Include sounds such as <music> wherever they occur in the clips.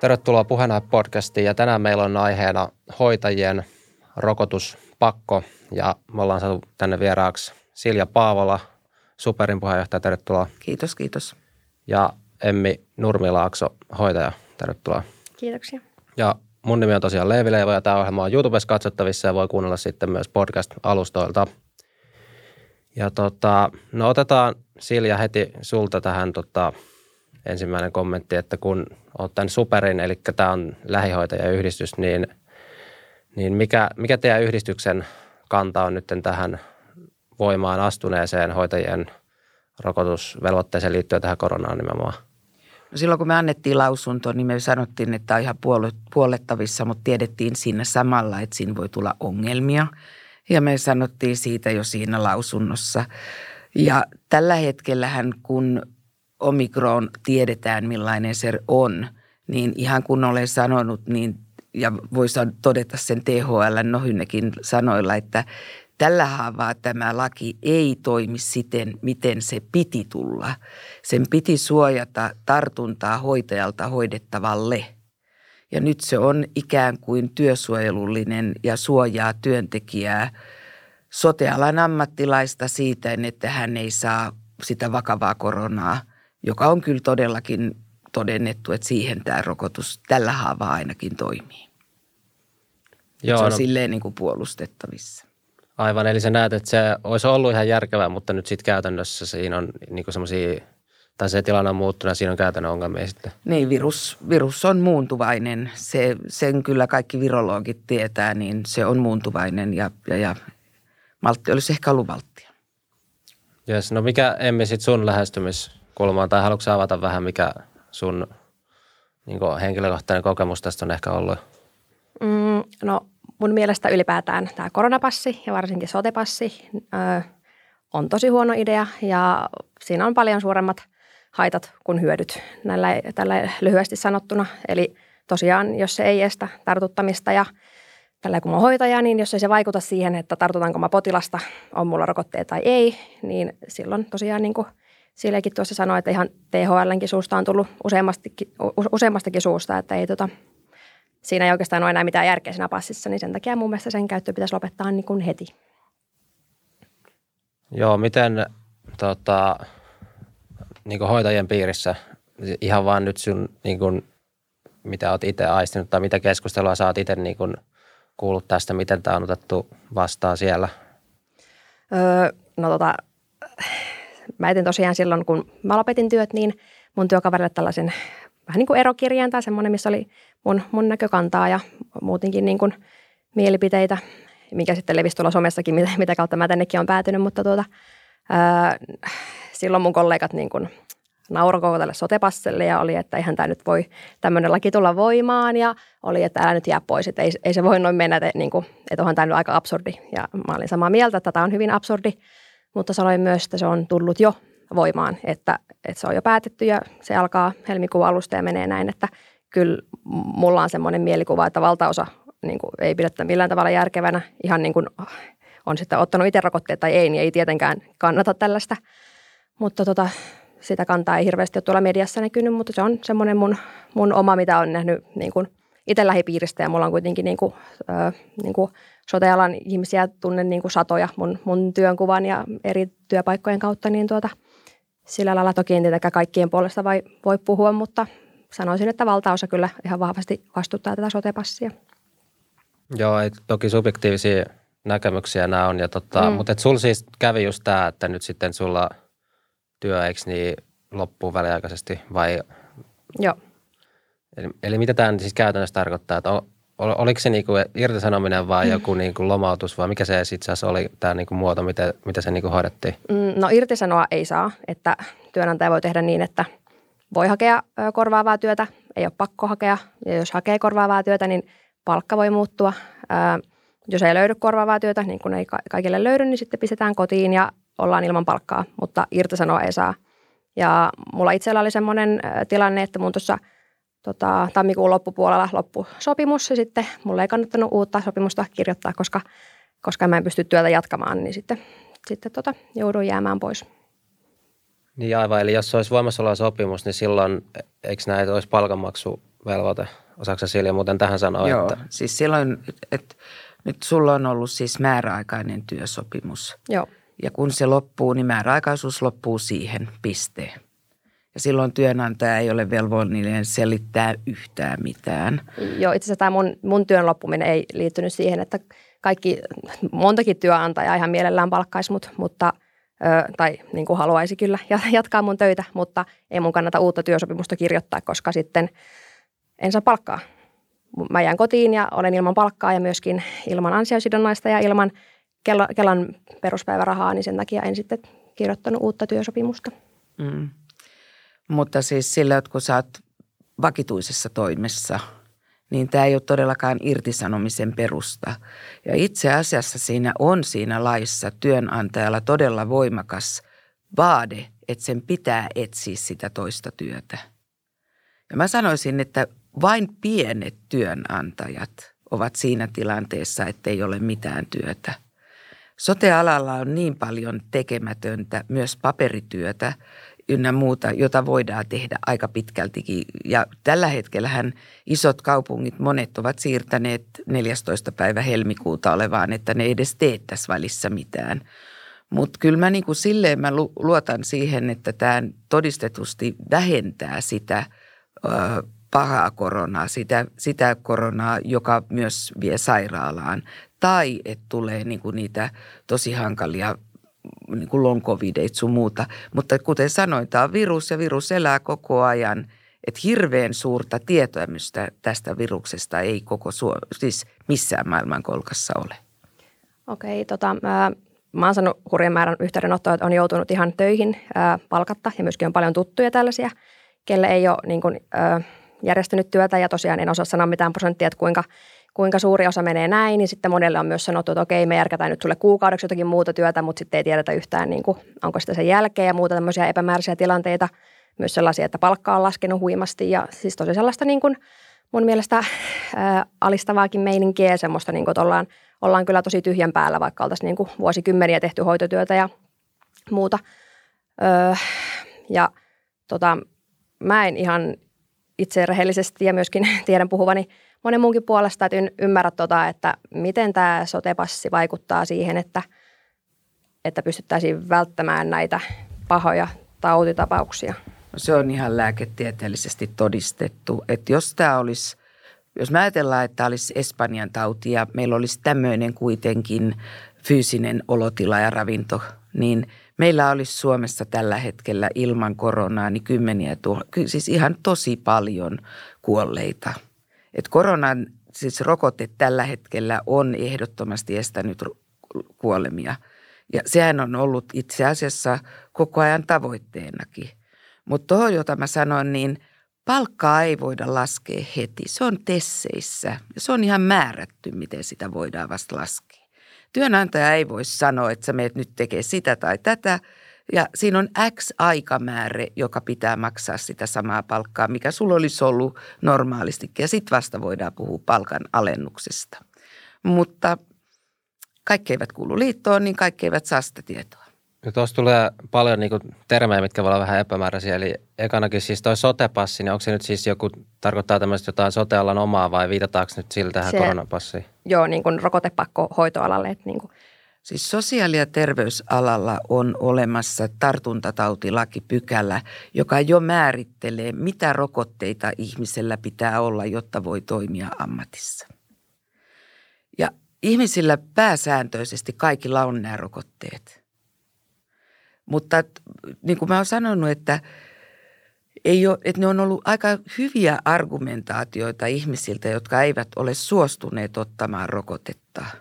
Tervetuloa Puheenaihe podcastiin ja tänään meillä on aiheena hoitajien rokotuspakko ja me ollaan saatu tänne vieraaksi Silja Paavola, Superin puheenjohtaja, tervetuloa. Kiitos, kiitos. Ja Emmi Nurmilaakso, hoitaja, tervetuloa. Kiitoksia. Ja mun nimi on tosiaan Leevi Leivo ja tämä ohjelma on YouTubessa katsottavissa ja voi kuunnella sitten myös podcast-alustoilta. Ja tota, no otetaan Silja heti sulta tähän tota, ensimmäinen kommentti, että kun olet tämän Superin, eli tämä on lähihoitajayhdistys, niin, niin mikä, mikä teidän yhdistyksen kanta on nyt tähän voimaan astuneeseen hoitajien rokotusvelvoitteeseen liittyen tähän koronaan nimenomaan? No silloin kun me annettiin lausunto, niin me sanottiin, että on ihan puolettavissa, mutta tiedettiin siinä samalla, että siinä voi tulla ongelmia. Ja me sanottiin siitä jo siinä lausunnossa. Ja tällä hetkellähän, kun omikron tiedetään millainen se on, niin ihan kun olen sanonut, niin ja voisi todeta sen THL Nohynnekin sanoilla, että tällä haavaa tämä laki ei toimi siten, miten se piti tulla. Sen piti suojata tartuntaa hoitajalta hoidettavalle. Ja nyt se on ikään kuin työsuojelullinen ja suojaa työntekijää sotealan ammattilaista siitä, että hän ei saa sitä vakavaa koronaa, joka on kyllä todellakin todennettu, että siihen tämä rokotus tällä haavaa ainakin toimii. Joo, se on no, silleen niin kuin puolustettavissa. Aivan, eli sä näet, että se olisi ollut ihan järkevää, mutta nyt sitten käytännössä siinä on niin semmoisia, tai se tilanne on muuttunut ja siinä on käytännön ongelmia sitten. Niin, virus, virus on muuntuvainen. Se, sen kyllä kaikki virologit tietää, niin se on muuntuvainen ja, ja, ja maltti olisi ehkä ollut valttia. Yes, no mikä Emmi sitten sun lähestymiskulmaan, tai haluatko avata vähän, mikä sun niin henkilökohtainen kokemus tästä on ehkä ollut? Mm, no mun mielestä ylipäätään tämä koronapassi ja varsinkin sotepassi ö, on tosi huono idea ja siinä on paljon suuremmat haitat kuin hyödyt näillä, tällä lyhyesti sanottuna. Eli tosiaan, jos se ei estä tartuttamista ja tällä kun mä hoitaja, niin jos ei se vaikuta siihen, että tartutanko mä potilasta, on mulla rokotteet tai ei, niin silloin tosiaan niin kuin Siljekin tuossa sanoi, että ihan THLnkin suusta on tullut useammastakin, useammastakin suusta, että ei tota, siinä ei oikeastaan ole enää mitään järkeä siinä passissa, niin sen takia mun mielestä sen käyttö pitäisi lopettaa niin kuin heti. Joo, miten tota, niin kuin hoitajien piirissä, ihan vaan nyt sun, niin kuin, mitä olet itse aistinut tai mitä keskustelua sä oot itse niin kuin, kuullut tästä, miten tämä on otettu vastaan siellä? Öö, no tota, mä etin tosiaan silloin, kun mä lopetin työt, niin mun työkaverille tällaisen vähän niin kuin erokirjeen tai semmoinen, missä oli mun, mun näkökantaa ja muutenkin niin kuin mielipiteitä, mikä sitten levisi tuolla somessakin, mitä, mitä kautta mä tännekin on päätynyt, mutta tuota, ää, silloin mun kollegat niin kuin naurokoo tälle sotepasselle ja oli, että eihän tämä nyt voi tämmöinen laki tulla voimaan ja oli, että älä nyt jää pois, että ei, ei se voi noin mennä, että, niin kuin, että onhan tämä nyt aika absurdi. Ja mä olin samaa mieltä, että tämä on hyvin absurdi, mutta sanoin myös, että se on tullut jo voimaan, että, että se on jo päätetty ja se alkaa helmikuun alusta ja menee näin, että kyllä mulla on semmoinen mielikuva, että valtaosa niin kuin, ei pidä millään tavalla järkevänä. Ihan niin kuin on sitten ottanut itse rokotteet tai ei, niin ei tietenkään kannata tällaista. Mutta tota, sitä kantaa ei hirveästi ole tuolla mediassa näkynyt, mutta se on semmoinen mun, mun oma, mitä on nähnyt niin kuin itse lähipiiristä ja mulla on kuitenkin niin kuin, äh, niin kuin sote-alan ihmisiä tunnen niin kuin satoja mun, mun työnkuvan ja eri työpaikkojen kautta, niin tuota, sillä lailla toki en tietenkään kaikkien puolesta vai, voi puhua, mutta sanoisin, että valtaosa kyllä ihan vahvasti vastuttaa tätä sotepassia. Joo, ei, toki subjektiivisia näkemyksiä nämä on, ja tota, mm. mutta sulla siis kävi just tämä, että nyt sitten sulla työ, eikö niin, loppuu väliaikaisesti vai? Joo. Eli, eli mitä tämä siis käytännössä tarkoittaa, että oliko se niinku irtisanominen vai joku niinku lomautus vai mikä se sitten oli tämä niinku muoto, mitä, mitä se niinku hoidettiin? Mm, no irtisanoa ei saa, että työnantaja voi tehdä niin, että voi hakea korvaavaa työtä, ei ole pakko hakea. Ja jos hakee korvaavaa työtä, niin palkka voi muuttua. Jos ei löydy korvaavaa työtä, niin kun ei kaikille löydy, niin sitten pistetään kotiin ja ollaan ilman palkkaa, mutta irtisanoa ei saa. Ja mulla itsellä oli semmoinen tilanne, että mun tuossa tota, tammikuun loppupuolella loppu sopimus ja sitten mulla ei kannattanut uutta sopimusta kirjoittaa, koska, koska mä en pysty työtä jatkamaan, niin sitten, sitten tota, jouduin jäämään pois. Niin aivan, eli jos olisi voimassa oleva sopimus, niin silloin eikö näitä olisi palkanmaksu velvoite. Osaatko Silja muuten tähän sanoa? Joo, että... siis silloin, että nyt sulla on ollut siis määräaikainen työsopimus. Joo. Ja kun se loppuu, niin määräaikaisuus loppuu siihen pisteen. Ja silloin työnantaja ei ole velvollinen selittää yhtään mitään. Joo, itse asiassa tämä mun, mun työn loppuminen ei liittynyt siihen, että kaikki, montakin työnantajaa ihan mielellään palkkaisi mut, mutta ö, tai niin kuin haluaisi kyllä jatkaa mun töitä, mutta ei mun kannata uutta työsopimusta kirjoittaa, koska sitten en saa palkkaa. Mä jään kotiin ja olen ilman palkkaa ja myöskin ilman ansiosidonnaista ja ilman Kelan peruspäivärahaa, niin sen takia en sitten kirjoittanut uutta työsopimusta. Mm. Mutta siis sillä, että kun sä oot vakituisessa toimessa, niin tämä ei ole todellakaan irtisanomisen perusta. Ja itse asiassa siinä on siinä laissa työnantajalla todella voimakas vaade, että sen pitää etsiä sitä toista työtä. Ja mä sanoisin, että vain pienet työnantajat ovat siinä tilanteessa, että ei ole mitään työtä. Sote-alalla on niin paljon tekemätöntä, myös paperityötä, ynnä muuta, jota voidaan tehdä aika pitkältikin. Ja tällä hetkellähän isot kaupungit, monet ovat siirtäneet 14. päivä helmikuuta olevaan, että ne edes tee tässä välissä mitään. Mutta kyllä mä niin kuin silleen mä luotan siihen, että tämä todistetusti vähentää sitä ö, pahaa koronaa, sitä, sitä koronaa, joka myös vie sairaalaan. Tai että tulee niin kuin niitä tosi hankalia niin kuin long covideit sun muuta. Mutta kuten sanoin, tämä on virus ja virus elää koko ajan. Että hirveän suurta tietämystä tästä viruksesta ei koko Suom- siis missään maailmankolkassa ole. Okei, tota, mä, mä oon saanut hurjan määrän yhteydenottoja, että on joutunut ihan töihin ää, palkatta ja myöskin on paljon tuttuja tällaisia, kelle ei ole niin kuin, ää, järjestänyt työtä ja tosiaan en osaa sanoa mitään prosenttia, että kuinka – kuinka suuri osa menee näin, niin sitten monelle on myös sanottu, että okei, me järkätään nyt sulle kuukaudeksi jotakin muuta työtä, mutta sitten ei tiedetä yhtään, niin kuin, onko sitä sen jälkeen ja muuta tämmöisiä epämääräisiä tilanteita. Myös sellaisia, että palkka on laskenut huimasti ja siis tosi sellaista niin kuin, mun mielestä ää, alistavaakin meininkiä ja semmoista, niin kuin, että ollaan, ollaan kyllä tosi tyhjän päällä, vaikka oltaisiin niin kuin vuosikymmeniä tehty hoitotyötä ja muuta. Öö, ja tota, mä en ihan itse rehellisesti ja myöskin <laughs> tiedän puhuvani – monen muunkin puolesta, että ymmärrä tota, että miten tämä sotepassi vaikuttaa siihen, että, että pystyttäisiin välttämään näitä pahoja tautitapauksia. No se on ihan lääketieteellisesti todistettu, että jos tämä olisi, jos me ajatellaan, että olisi Espanjan tauti ja meillä olisi tämmöinen kuitenkin fyysinen olotila ja ravinto, niin meillä olisi Suomessa tällä hetkellä ilman koronaa niin kymmeniä, siis ihan tosi paljon kuolleita – että koronan siis rokote tällä hetkellä on ehdottomasti estänyt kuolemia. Ja sehän on ollut itse asiassa koko ajan tavoitteenakin. Mutta tuohon, jota mä sanon, niin palkkaa ei voida laskea heti. Se on tesseissä. Se on ihan määrätty, miten sitä voidaan vasta laskea. Työnantaja ei voi sanoa, että sä meet nyt tekee sitä tai tätä – ja siinä on X aikamäärä, joka pitää maksaa sitä samaa palkkaa, mikä sulla olisi ollut normaalisti. Ja sitten vasta voidaan puhua palkan alennuksesta. Mutta kaikki eivät kuulu liittoon, niin kaikki eivät saa sitä tietoa. No tuossa tulee paljon niin kuin, termejä, mitkä voivat olla vähän epämääräisiä. Eli ekanakin siis toi sotepassi, niin onko se nyt siis joku, tarkoittaa tämmöistä jotain sotealan omaa vai viitataanko nyt sillä tähän se, koronapassiin? Joo, niin kuin rokotepakko hoitoalalle. Että niin kuin Siis sosiaali- ja terveysalalla on olemassa tartuntatautilakipykälä, joka jo määrittelee, mitä rokotteita ihmisellä pitää olla, jotta voi toimia ammatissa. Ja ihmisillä pääsääntöisesti kaikilla on nämä rokotteet. Mutta niin kuin mä oon sanonut, että, ei ole, että ne on ollut aika hyviä argumentaatioita ihmisiltä, jotka eivät ole suostuneet ottamaan rokotetta –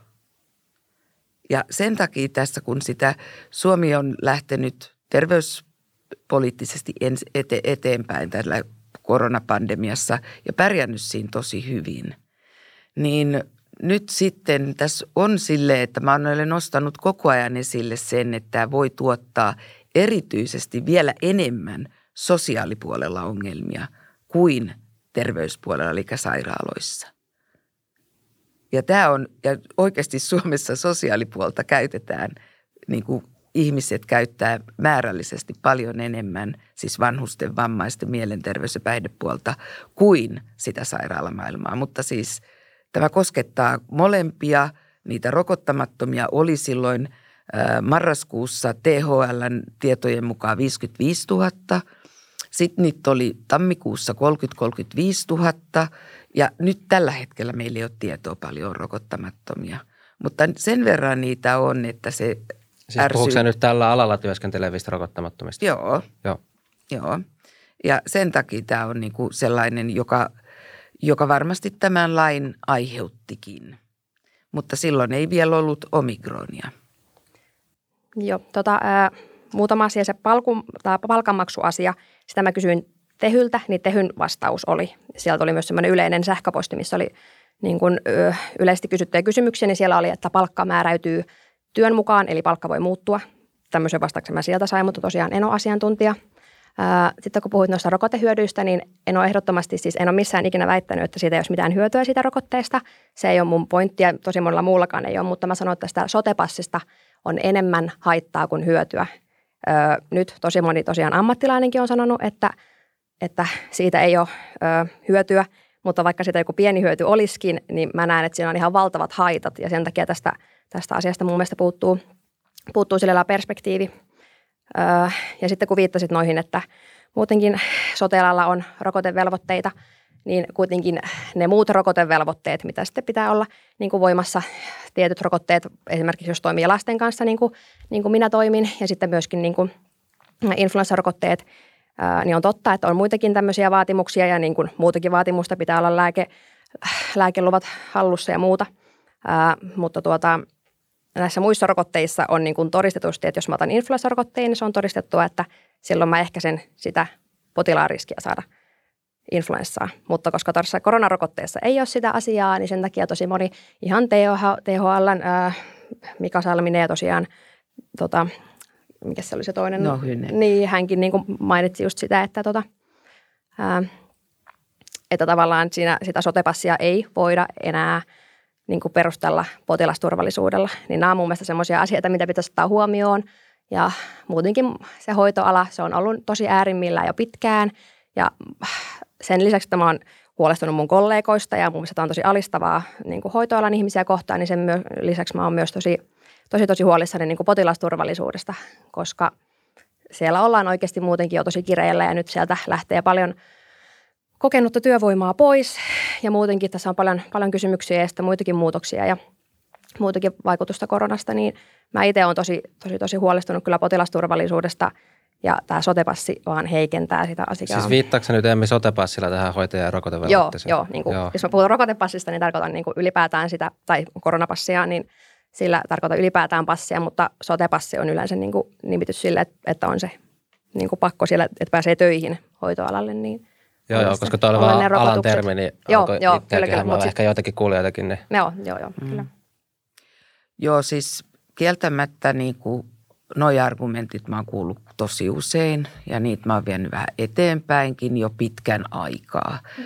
ja sen takia tässä, kun sitä Suomi on lähtenyt terveyspoliittisesti ete, eteenpäin tällä koronapandemiassa ja pärjännyt siinä tosi hyvin, niin nyt sitten tässä on sille, että mä olen nostanut koko ajan esille sen, että tämä voi tuottaa erityisesti vielä enemmän sosiaalipuolella ongelmia kuin terveyspuolella, eli sairaaloissa. Ja tämä on, ja oikeasti Suomessa sosiaalipuolta käytetään niin kuin ihmiset käyttää määrällisesti paljon enemmän, siis vanhusten, vammaisten, mielenterveys- ja päihdepuolta, kuin sitä sairaalamaailmaa. Mutta siis tämä koskettaa molempia. Niitä rokottamattomia oli silloin marraskuussa THLn tietojen mukaan 55 000. Sitten niitä oli tammikuussa 30-35 000 ja nyt tällä hetkellä meillä ei ole tietoa paljon rokottamattomia. Mutta sen verran niitä on, että se Siis ärsy... puhuuko nyt tällä alalla työskentelevistä rokottamattomista? Joo. Joo. Joo. Ja sen takia tämä on niin kuin sellainen, joka, joka varmasti tämän lain aiheuttikin. Mutta silloin ei vielä ollut omikronia. Joo, tota, ää, muutama asia. Se palku, palkanmaksuasia, sitä mä kysyin Tehyltä, niin Tehyn vastaus oli. Sieltä oli myös semmoinen yleinen sähköposti, missä oli niin kuin, yleisesti kysyttyjä kysymyksiä, niin siellä oli, että palkka määräytyy – työn mukaan, eli palkka voi muuttua. Tämmöisen vastauksen mä sieltä sain, mutta tosiaan en ole asiantuntija. Sitten kun puhuit noista rokotehyödyistä, niin en ole ehdottomasti, siis en ole missään ikinä väittänyt, että siitä ei olisi mitään hyötyä siitä rokotteesta. Se ei ole mun pointti ja tosi monella muullakaan ei ole, mutta mä sanon, että tästä sotepassista on enemmän haittaa kuin hyötyä. Nyt tosi moni tosiaan ammattilainenkin on sanonut, että, että siitä ei ole hyötyä, mutta vaikka siitä joku pieni hyöty olisikin, niin mä näen, että siinä on ihan valtavat haitat ja sen takia tästä – tästä asiasta mun mielestä puuttuu, puuttuu sillä perspektiivi. Öö, ja sitten kun viittasit noihin, että muutenkin sote on rokotevelvoitteita, niin kuitenkin ne muut rokotevelvoitteet, mitä sitten pitää olla niin kuin voimassa, tietyt rokotteet, esimerkiksi jos toimii lasten kanssa, niin kuin, niin kuin minä toimin, ja sitten myöskin niin kuin influenssarokotteet, niin on totta, että on muitakin tämmöisiä vaatimuksia, ja niin kuin muutakin vaatimusta pitää olla lääke, lääkeluvat hallussa ja muuta. Ää, mutta tuota, näissä muissa rokotteissa on niin kuin todistetusti, että jos mä otan influenssarokotteen, niin se on todistettua, että silloin mä ehkäisen sitä potilaan riskiä saada influenssaa. Mutta koska tuossa koronarokotteessa ei ole sitä asiaa, niin sen takia tosi moni ihan TH, THLn ää, Mika Salminen ja tosiaan, tota, mikä se oli se toinen? No, niin, hänkin niin kuin mainitsi just sitä, että, tota, ää, että tavallaan siinä sitä sotepassia ei voida enää – niin kuin perustella potilasturvallisuudella. Niin nämä on mun mielestä semmoisia asioita, mitä pitäisi ottaa huomioon. Ja muutenkin se hoitoala, se on ollut tosi äärimmillään jo pitkään. Ja sen lisäksi, että mä oon huolestunut mun kollegoista ja mun mielestä tämä on tosi alistavaa niin kuin hoitoalan ihmisiä kohtaan, niin sen myö- lisäksi mä oon myös tosi, tosi, tosi huolissani niin kuin potilasturvallisuudesta, koska siellä ollaan oikeasti muutenkin jo tosi kireillä ja nyt sieltä lähtee paljon – kokenutta työvoimaa pois ja muutenkin tässä on paljon, paljon kysymyksiä ja sitten muitakin muutoksia ja muutakin vaikutusta koronasta, niin mä itse olen tosi, tosi, tosi huolestunut kyllä potilasturvallisuudesta ja tämä sotepassi vaan heikentää sitä asiaa. Siis viittaako nyt Emmi sotepassilla tähän hoitaja- ja rokotevelvoitteeseen? Joo, joo, niin kuin, joo. jos mä puhun rokotepassista, niin tarkoitan niin kuin ylipäätään sitä, tai koronapassia, niin sillä tarkoitan ylipäätään passia, mutta sotepassi on yleensä niin kuin nimitys sille, että on se niin kuin pakko siellä, että pääsee töihin hoitoalalle, niin Joo, joo, koska tuo oli vaan alan termi, niin joo, joo, kyllä, kyllä, mutta ehkä joitakin kuulijoitakin. Niin. Joo, joo, joo, mm. kyllä. Joo, siis kieltämättä niin kuin noi argumentit mä oon kuullut tosi usein ja niitä mä oon vienyt vähän eteenpäinkin jo pitkän aikaa. Mm.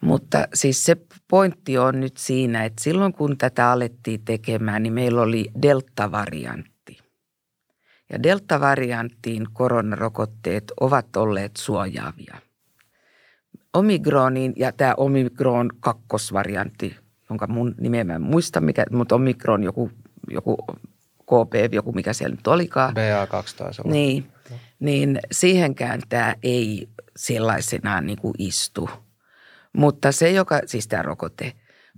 Mutta siis se pointti on nyt siinä, että silloin kun tätä alettiin tekemään, niin meillä oli delta-variantti. Ja delta-varianttiin koronarokotteet ovat olleet suojaavia – Omikroniin ja tämä Omikron kakkosvariantti, jonka mun nimeä mä en muista, mikä, mutta Omikron joku, joku KP, joku mikä siellä nyt olikaan. BA2 taisi olla. Niin, niin siihenkään tämä ei sellaisenaan niin kuin istu. Mutta se, joka, siis tämä rokote,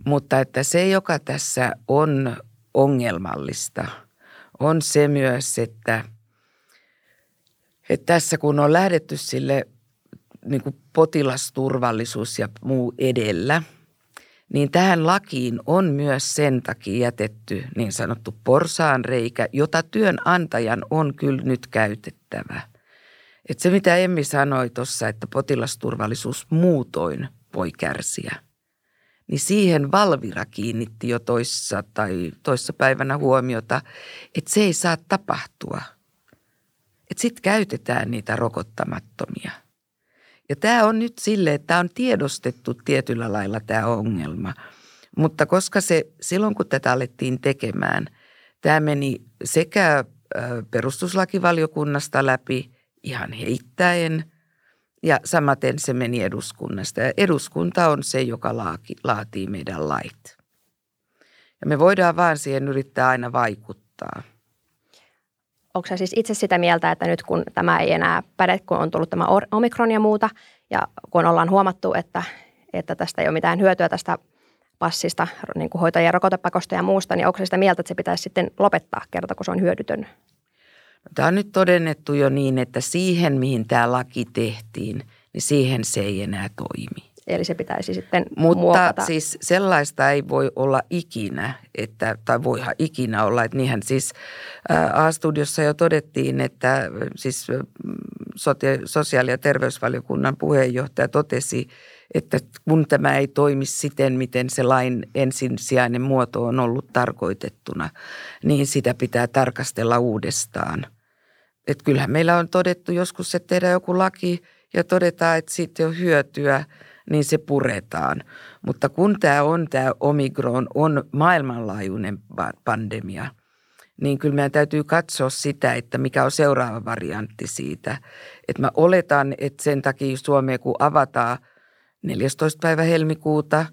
mutta että se, joka tässä on ongelmallista, on se myös, että, että tässä kun on lähdetty sille niin kuin potilasturvallisuus ja muu edellä, niin tähän lakiin on myös sen takia jätetty niin sanottu porsaanreikä, jota työnantajan on kyllä nyt käytettävä. Et se, mitä Emmi sanoi tuossa, että potilasturvallisuus muutoin voi kärsiä, niin siihen Valvira kiinnitti jo toissa tai toissa päivänä huomiota, että se ei saa tapahtua. Että sitten käytetään niitä rokottamattomia – ja tämä on nyt sille, että on tiedostettu tietyllä lailla tämä ongelma. Mutta koska se silloin, kun tätä alettiin tekemään, tämä meni sekä perustuslakivaliokunnasta läpi ihan heittäen ja samaten se meni eduskunnasta. Ja eduskunta on se, joka laaki, laatii meidän lait. Ja me voidaan vaan siihen yrittää aina vaikuttaa. Onko se siis itse sitä mieltä, että nyt kun tämä ei enää päde, kun on tullut tämä omikron ja muuta, ja kun ollaan huomattu, että, että tästä ei ole mitään hyötyä tästä passista, niin kuin hoitajien rokotepakosta ja muusta, niin onko se sitä mieltä, että se pitäisi sitten lopettaa kerta, kun se on hyödytön? Tämä on nyt todennettu jo niin, että siihen, mihin tämä laki tehtiin, niin siihen se ei enää toimi. Eli se pitäisi sitten Mutta muokata. siis sellaista ei voi olla ikinä, että, tai voihan ikinä olla. Että niinhän siis A-studiossa jo todettiin, että siis sosiaali- ja terveysvaliokunnan puheenjohtaja totesi, että kun tämä ei toimi siten, miten se lain ensisijainen muoto on ollut tarkoitettuna, niin sitä pitää tarkastella uudestaan. Että kyllähän meillä on todettu joskus, että tehdään joku laki ja todetaan, että siitä on hyötyä, niin se puretaan. Mutta kun tämä on, tämä Omikron on maailmanlaajuinen pandemia, niin kyllä meidän täytyy katsoa sitä, että mikä on seuraava variantti siitä. Että mä oletan, että sen takia Suomea kun avataan – 14. päivä helmikuuta,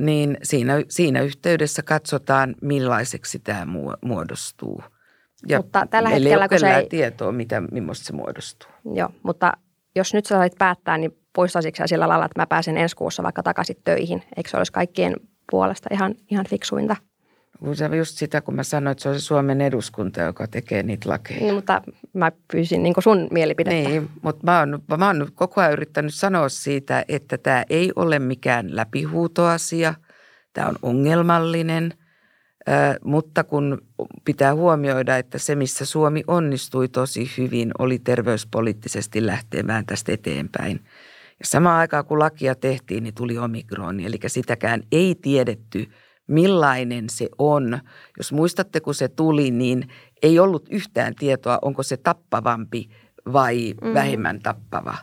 niin siinä, siinä yhteydessä katsotaan, millaiseksi tämä muodostuu. Ja mutta tällä hetkellä, kun se ei... tietoa, mitä, millaista se muodostuu. Joo, mutta jos nyt sä sait päättää, niin poistaisitko sillä lailla, että mä pääsen ensi kuussa vaikka takaisin töihin? Eikö se olisi kaikkien puolesta ihan, ihan fiksuinta? Kun se just sitä, kun mä sanoin, että se on se Suomen eduskunta, joka tekee niitä lakeja. Niin, mutta mä pyysin niin sun mielipidettä. Niin, mutta mä oon, mä oon koko ajan yrittänyt sanoa siitä, että tämä ei ole mikään läpihuutoasia. Tämä on ongelmallinen, mutta kun pitää huomioida, että se, missä Suomi onnistui tosi hyvin, oli terveyspoliittisesti lähtemään tästä eteenpäin. Ja samaan aikaan, kun lakia tehtiin, niin tuli omikroni, eli sitäkään ei tiedetty – millainen se on. Jos muistatte, kun se tuli, niin ei ollut yhtään tietoa, onko se tappavampi vai mm. vähemmän tappava.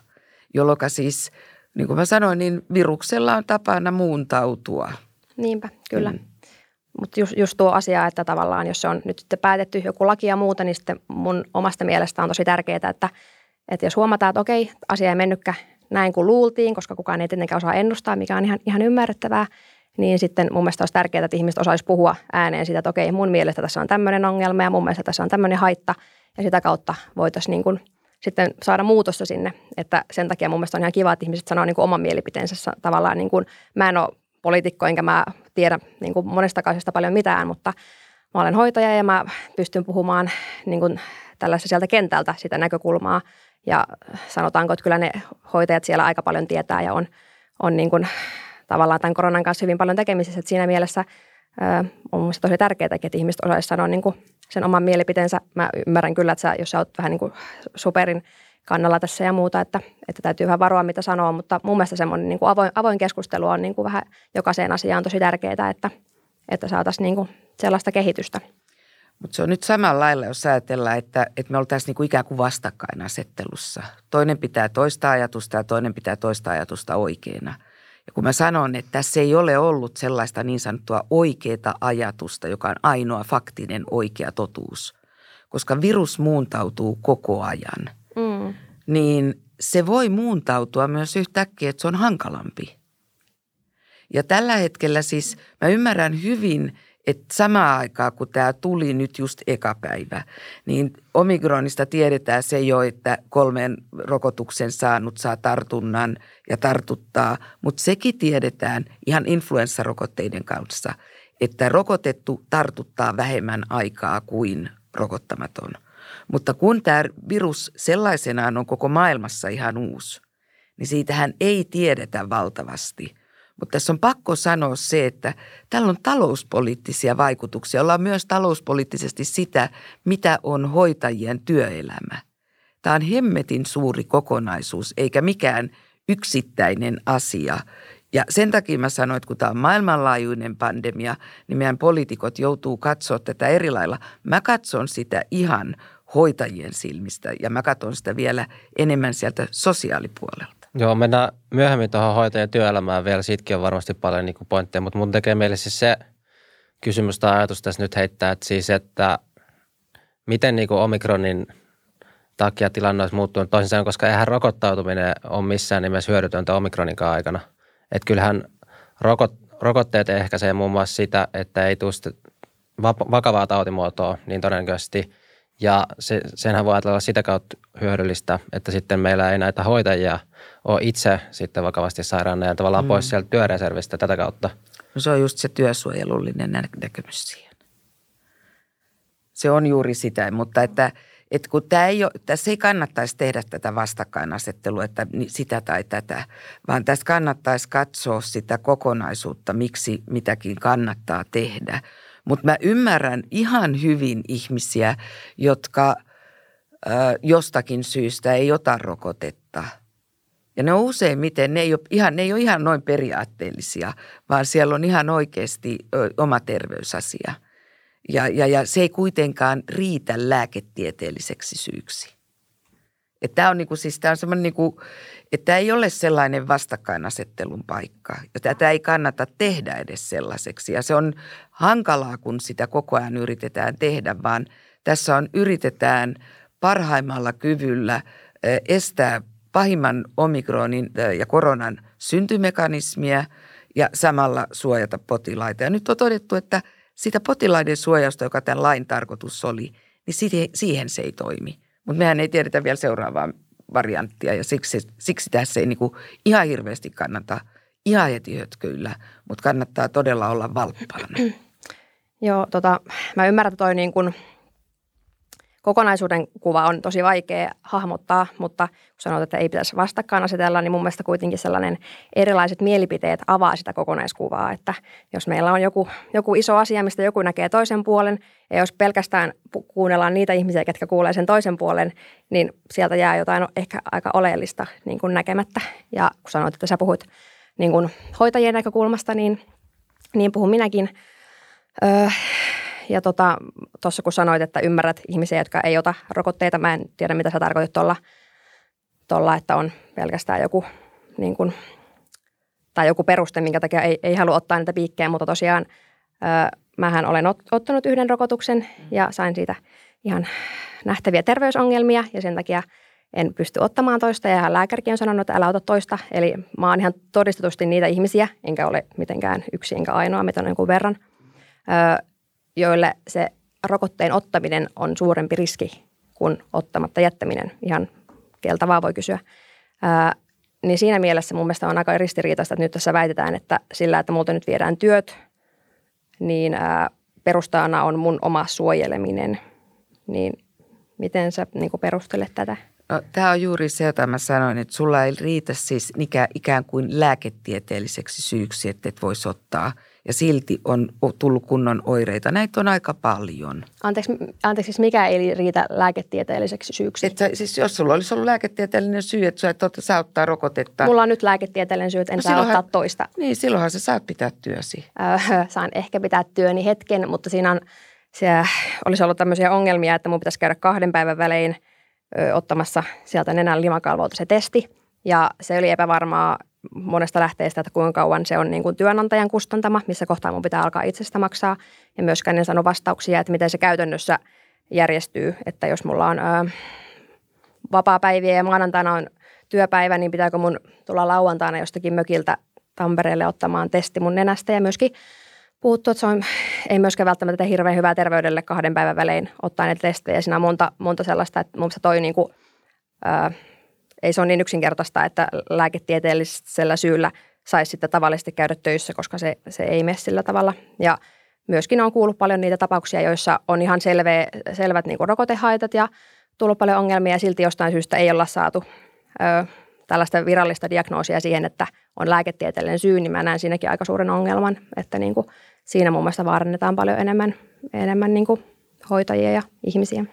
Jolloin siis, niin kuin mä sanoin, niin viruksella on tapana muuntautua. Niinpä, kyllä. Mm. Mutta just, just tuo asia, että tavallaan jos se on nyt sitten päätetty joku laki ja muuta, niin sitten mun omasta mielestä on tosi tärkeää, että, että jos huomataan, että okei, asia ei mennytkään näin kuin luultiin, koska kukaan ei tietenkään osaa ennustaa, mikä on ihan, ihan ymmärrettävää, niin sitten mun mielestä olisi tärkeää, että ihmiset osaisi puhua ääneen sitä, että okei, mun mielestä tässä on tämmöinen ongelma ja mun mielestä tässä on tämmöinen haitta. Ja sitä kautta voitaisiin niin kuin sitten saada muutosta sinne. Että sen takia mun mielestä on ihan kiva, että ihmiset sanoo niin kuin oman mielipiteensä tavallaan. Niin kuin, mä en ole poliitikko, enkä mä tiedä niin kuin monesta kaisesta paljon mitään, mutta mä olen hoitaja ja mä pystyn puhumaan niin kuin tällaista sieltä kentältä sitä näkökulmaa. Ja sanotaanko, että kyllä ne hoitajat siellä aika paljon tietää ja on, on niin kuin tavallaan tämän koronan kanssa hyvin paljon tekemisissä. Että siinä mielessä on mielestäni tosi tärkeää, että ihmiset osaisivat sanoa niin kuin sen oman mielipiteensä. Mä ymmärrän kyllä, että sä, jos sä oot vähän niin kuin superin kannalla tässä ja muuta, että, että täytyy vähän varoa, mitä sanoo, mutta mun mielestä semmoinen niin kuin avoin, avoin keskustelu on niin kuin vähän jokaiseen asiaan tosi tärkeää, että, että saataisiin niin kuin sellaista kehitystä. Mutta se on nyt samalla lailla, jos ajatellaan, että, että me oltaisiin niin ikään kuin vastakkainasettelussa. Toinen pitää toista ajatusta ja toinen pitää toista ajatusta oikeana – ja kun mä sanon, että tässä ei ole ollut sellaista niin sanottua oikeaa ajatusta, joka on ainoa faktinen oikea totuus, koska virus muuntautuu koko ajan, mm. niin se voi muuntautua myös yhtäkkiä, että se on hankalampi. Ja tällä hetkellä siis mä ymmärrän hyvin, että samaan aikaan, kun tämä tuli nyt just eka päivä, niin omikronista tiedetään se jo, että kolmen rokotuksen saanut saa tartunnan ja tartuttaa, mutta sekin tiedetään ihan influenssarokotteiden kanssa, että rokotettu tartuttaa vähemmän aikaa kuin rokottamaton. Mutta kun tämä virus sellaisenaan on koko maailmassa ihan uusi, niin siitähän ei tiedetä valtavasti – mutta tässä on pakko sanoa se, että tällä on talouspoliittisia vaikutuksia. Ollaan myös talouspoliittisesti sitä, mitä on hoitajien työelämä. Tämä on hemmetin suuri kokonaisuus, eikä mikään yksittäinen asia. Ja sen takia mä sanoin, että kun tämä on maailmanlaajuinen pandemia, niin meidän poliitikot joutuu katsoa tätä eri lailla. Mä katson sitä ihan hoitajien silmistä ja mä katson sitä vielä enemmän sieltä sosiaalipuolelta. Joo, mennään myöhemmin tuohon hoitajan työelämään vielä. Siitäkin on varmasti paljon niin kuin pointteja, mutta mun tekee meille siis se kysymys tai ajatus tässä nyt heittää, että siis, että miten niin kuin omikronin takia tilanne olisi muuttunut toisin sanoen, koska eihän rokottautuminen ole missään nimessä hyödytöntä omikroninkaan aikana. Että kyllähän rokot, rokotteet ehkäisee muun muassa sitä, että ei tule vakavaa tautimuotoa niin todennäköisesti. Ja se, senhän voi ajatella sitä kautta hyödyllistä, että sitten meillä ei näitä hoitajia ole itse sitten vakavasti sairaana ja tavallaan mm. pois sieltä työreservistä tätä kautta. No se on just se työsuojelullinen näkemys siihen. Se on juuri sitä, mutta että, että kun tämä ei ole, tässä ei kannattaisi tehdä tätä vastakkainasettelua, että sitä tai tätä, vaan tässä kannattaisi katsoa sitä kokonaisuutta, miksi mitäkin kannattaa tehdä. Mutta mä ymmärrän ihan hyvin ihmisiä, jotka ö, jostakin syystä ei ota rokotetta – ja ne on useimmiten, ne ei ole ihan, ne ei ole ihan noin periaatteellisia, vaan siellä on ihan oikeasti ö, oma terveysasia. Ja, ja, ja se ei kuitenkaan riitä lääketieteelliseksi syyksi. Tämä on, niinku, siis tämä on semmoinen, niinku, että ei ole sellainen vastakkainasettelun paikka. Ja tätä ei kannata tehdä edes sellaiseksi. Ja se on hankalaa, kun sitä koko ajan yritetään tehdä, vaan tässä on yritetään parhaimmalla kyvyllä estää pahimman omikronin ja koronan syntymekanismia ja samalla suojata potilaita. Ja nyt on todettu, että sitä potilaiden suojausta, joka tämän lain tarkoitus oli, niin siihen se ei toimi. Mutta mehän ei tiedetä vielä seuraavaa varianttia ja siksi, siksi tässä ei niinku ihan hirveästi kannata ihan heti hötkyillä, mutta kannattaa todella olla valppaana. Joo, tota, mä ymmärrän, että toi niin kuin – kokonaisuuden kuva on tosi vaikea hahmottaa, mutta kun sanot, että ei pitäisi vastakkain asetella, niin mun mielestä kuitenkin sellainen erilaiset mielipiteet avaa sitä kokonaiskuvaa, että jos meillä on joku, joku iso asia, mistä joku näkee toisen puolen, ja jos pelkästään kuunnellaan niitä ihmisiä, ketkä kuulee sen toisen puolen, niin sieltä jää jotain ehkä aika oleellista niin kuin näkemättä. Ja kun sanoit, että sä puhut niin kuin hoitajien näkökulmasta, niin, niin puhun minäkin. Öö, ja tuossa tota, kun sanoit, että ymmärrät ihmisiä, jotka ei ota rokotteita, mä en tiedä mitä sä tarkoitit tuolla, tolla, että on pelkästään joku niin kuin, tai joku peruste, minkä takia ei, ei halua ottaa niitä piikkejä, mutta tosiaan ö, mähän olen ot, ottanut yhden rokotuksen ja sain siitä ihan nähtäviä terveysongelmia ja sen takia en pysty ottamaan toista ja lääkärikin on sanonut, että älä ota toista. Eli mä oon ihan todistetusti niitä ihmisiä, enkä ole mitenkään yksi enkä ainoa, mitä on jonkun verran, joille se rokotteen ottaminen on suurempi riski kuin ottamatta jättäminen. Ihan keltä vaan voi kysyä. Ää, niin siinä mielessä mun mielestä on aika ristiriitaista, että nyt tässä väitetään, että sillä, että multa nyt viedään työt, niin ää, perustana on mun oma suojeleminen. Niin miten sä niin perustelet tätä? No, tämä on juuri se, jota mä sanoin, että sulla ei riitä siis ikään kuin lääketieteelliseksi syyksi, että et voisi ottaa – ja silti on tullut kunnon oireita. Näitä on aika paljon. Anteeksi, anteeksi siis mikä ei riitä lääketieteelliseksi syyksi? Että, siis jos sulla olisi ollut lääketieteellinen syy, että sä et saa ottaa rokotetta. Mulla on nyt lääketieteellinen syy, että en no saa ottaa toista. Niin, silloinhan sä saat pitää työsi. Öö, <laughs> saan ehkä pitää työni hetken, mutta siinä on, se olisi ollut tämmöisiä ongelmia, että mun pitäisi käydä kahden päivän välein ö, ottamassa sieltä nenän limakalvolta se testi. Ja se oli epävarmaa monesta lähteestä, että kuinka kauan se on niin kuin työnantajan kustantama, missä kohtaa mun pitää alkaa itsestä maksaa. Ja myöskään en sano vastauksia, että miten se käytännössä järjestyy, että jos mulla on ää, vapaa-päiviä ja maanantaina on työpäivä, niin pitääkö mun tulla lauantaina jostakin mökiltä Tampereelle ottamaan testi mun nenästä ja myöskin puhuttu, että se on, ei myöskään välttämättä hirveän hyvää terveydelle kahden päivän välein ottaa näitä testejä. Siinä on monta, monta sellaista, että mun toi niin kuin, ää, ei se ole niin yksinkertaista, että lääketieteellisellä syyllä saisi sitten tavallisesti käydä töissä, koska se, se ei mene sillä tavalla. Ja myöskin on kuullut paljon niitä tapauksia, joissa on ihan selve, selvät niin kuin rokotehaitat ja tullut paljon ongelmia ja silti jostain syystä ei olla saatu ö, tällaista virallista diagnoosia siihen, että on lääketieteellinen syy, niin mä näen siinäkin aika suuren ongelman, että niin kuin siinä muun muassa vaarannetaan paljon enemmän, enemmän niin kuin hoitajia ja ihmisiä.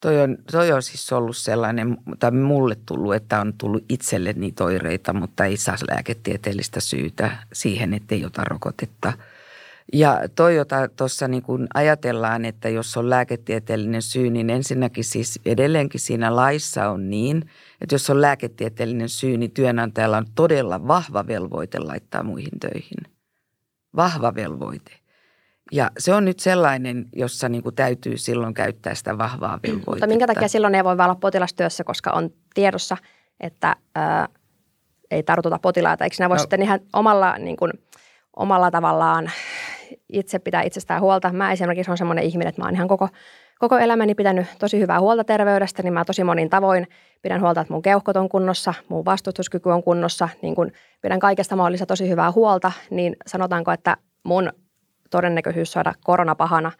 Toi on, toi on siis ollut sellainen, tai mulle tullut, että on tullut itselle niitä oireita, mutta ei saa lääketieteellistä syytä siihen, että ei ota rokotetta. Ja toi, jota tuossa niin kun ajatellaan, että jos on lääketieteellinen syy, niin ensinnäkin siis edelleenkin siinä laissa on niin, että jos on lääketieteellinen syy, niin työnantajalla on todella vahva velvoite laittaa muihin töihin. Vahva velvoite. Ja se on nyt sellainen, jossa niin kuin täytyy silloin käyttää sitä vahvaa velvoitetta. Mutta minkä takia silloin ei voi olla potilastyössä, koska on tiedossa, että ää, ei tartuta potilaita. Eikö nämä voi no. sitten ihan omalla, niin kuin, omalla tavallaan itse pitää itsestään huolta? Mä esimerkiksi on semmoinen ihminen, että mä oon ihan koko, koko elämäni pitänyt tosi hyvää huolta terveydestä, niin mä tosi monin tavoin pidän huolta, että mun keuhkot on kunnossa, mun vastustuskyky on kunnossa, niin kun pidän kaikesta mahdollista tosi hyvää huolta, niin sanotaanko, että mun todennäköisyys saada koronapahana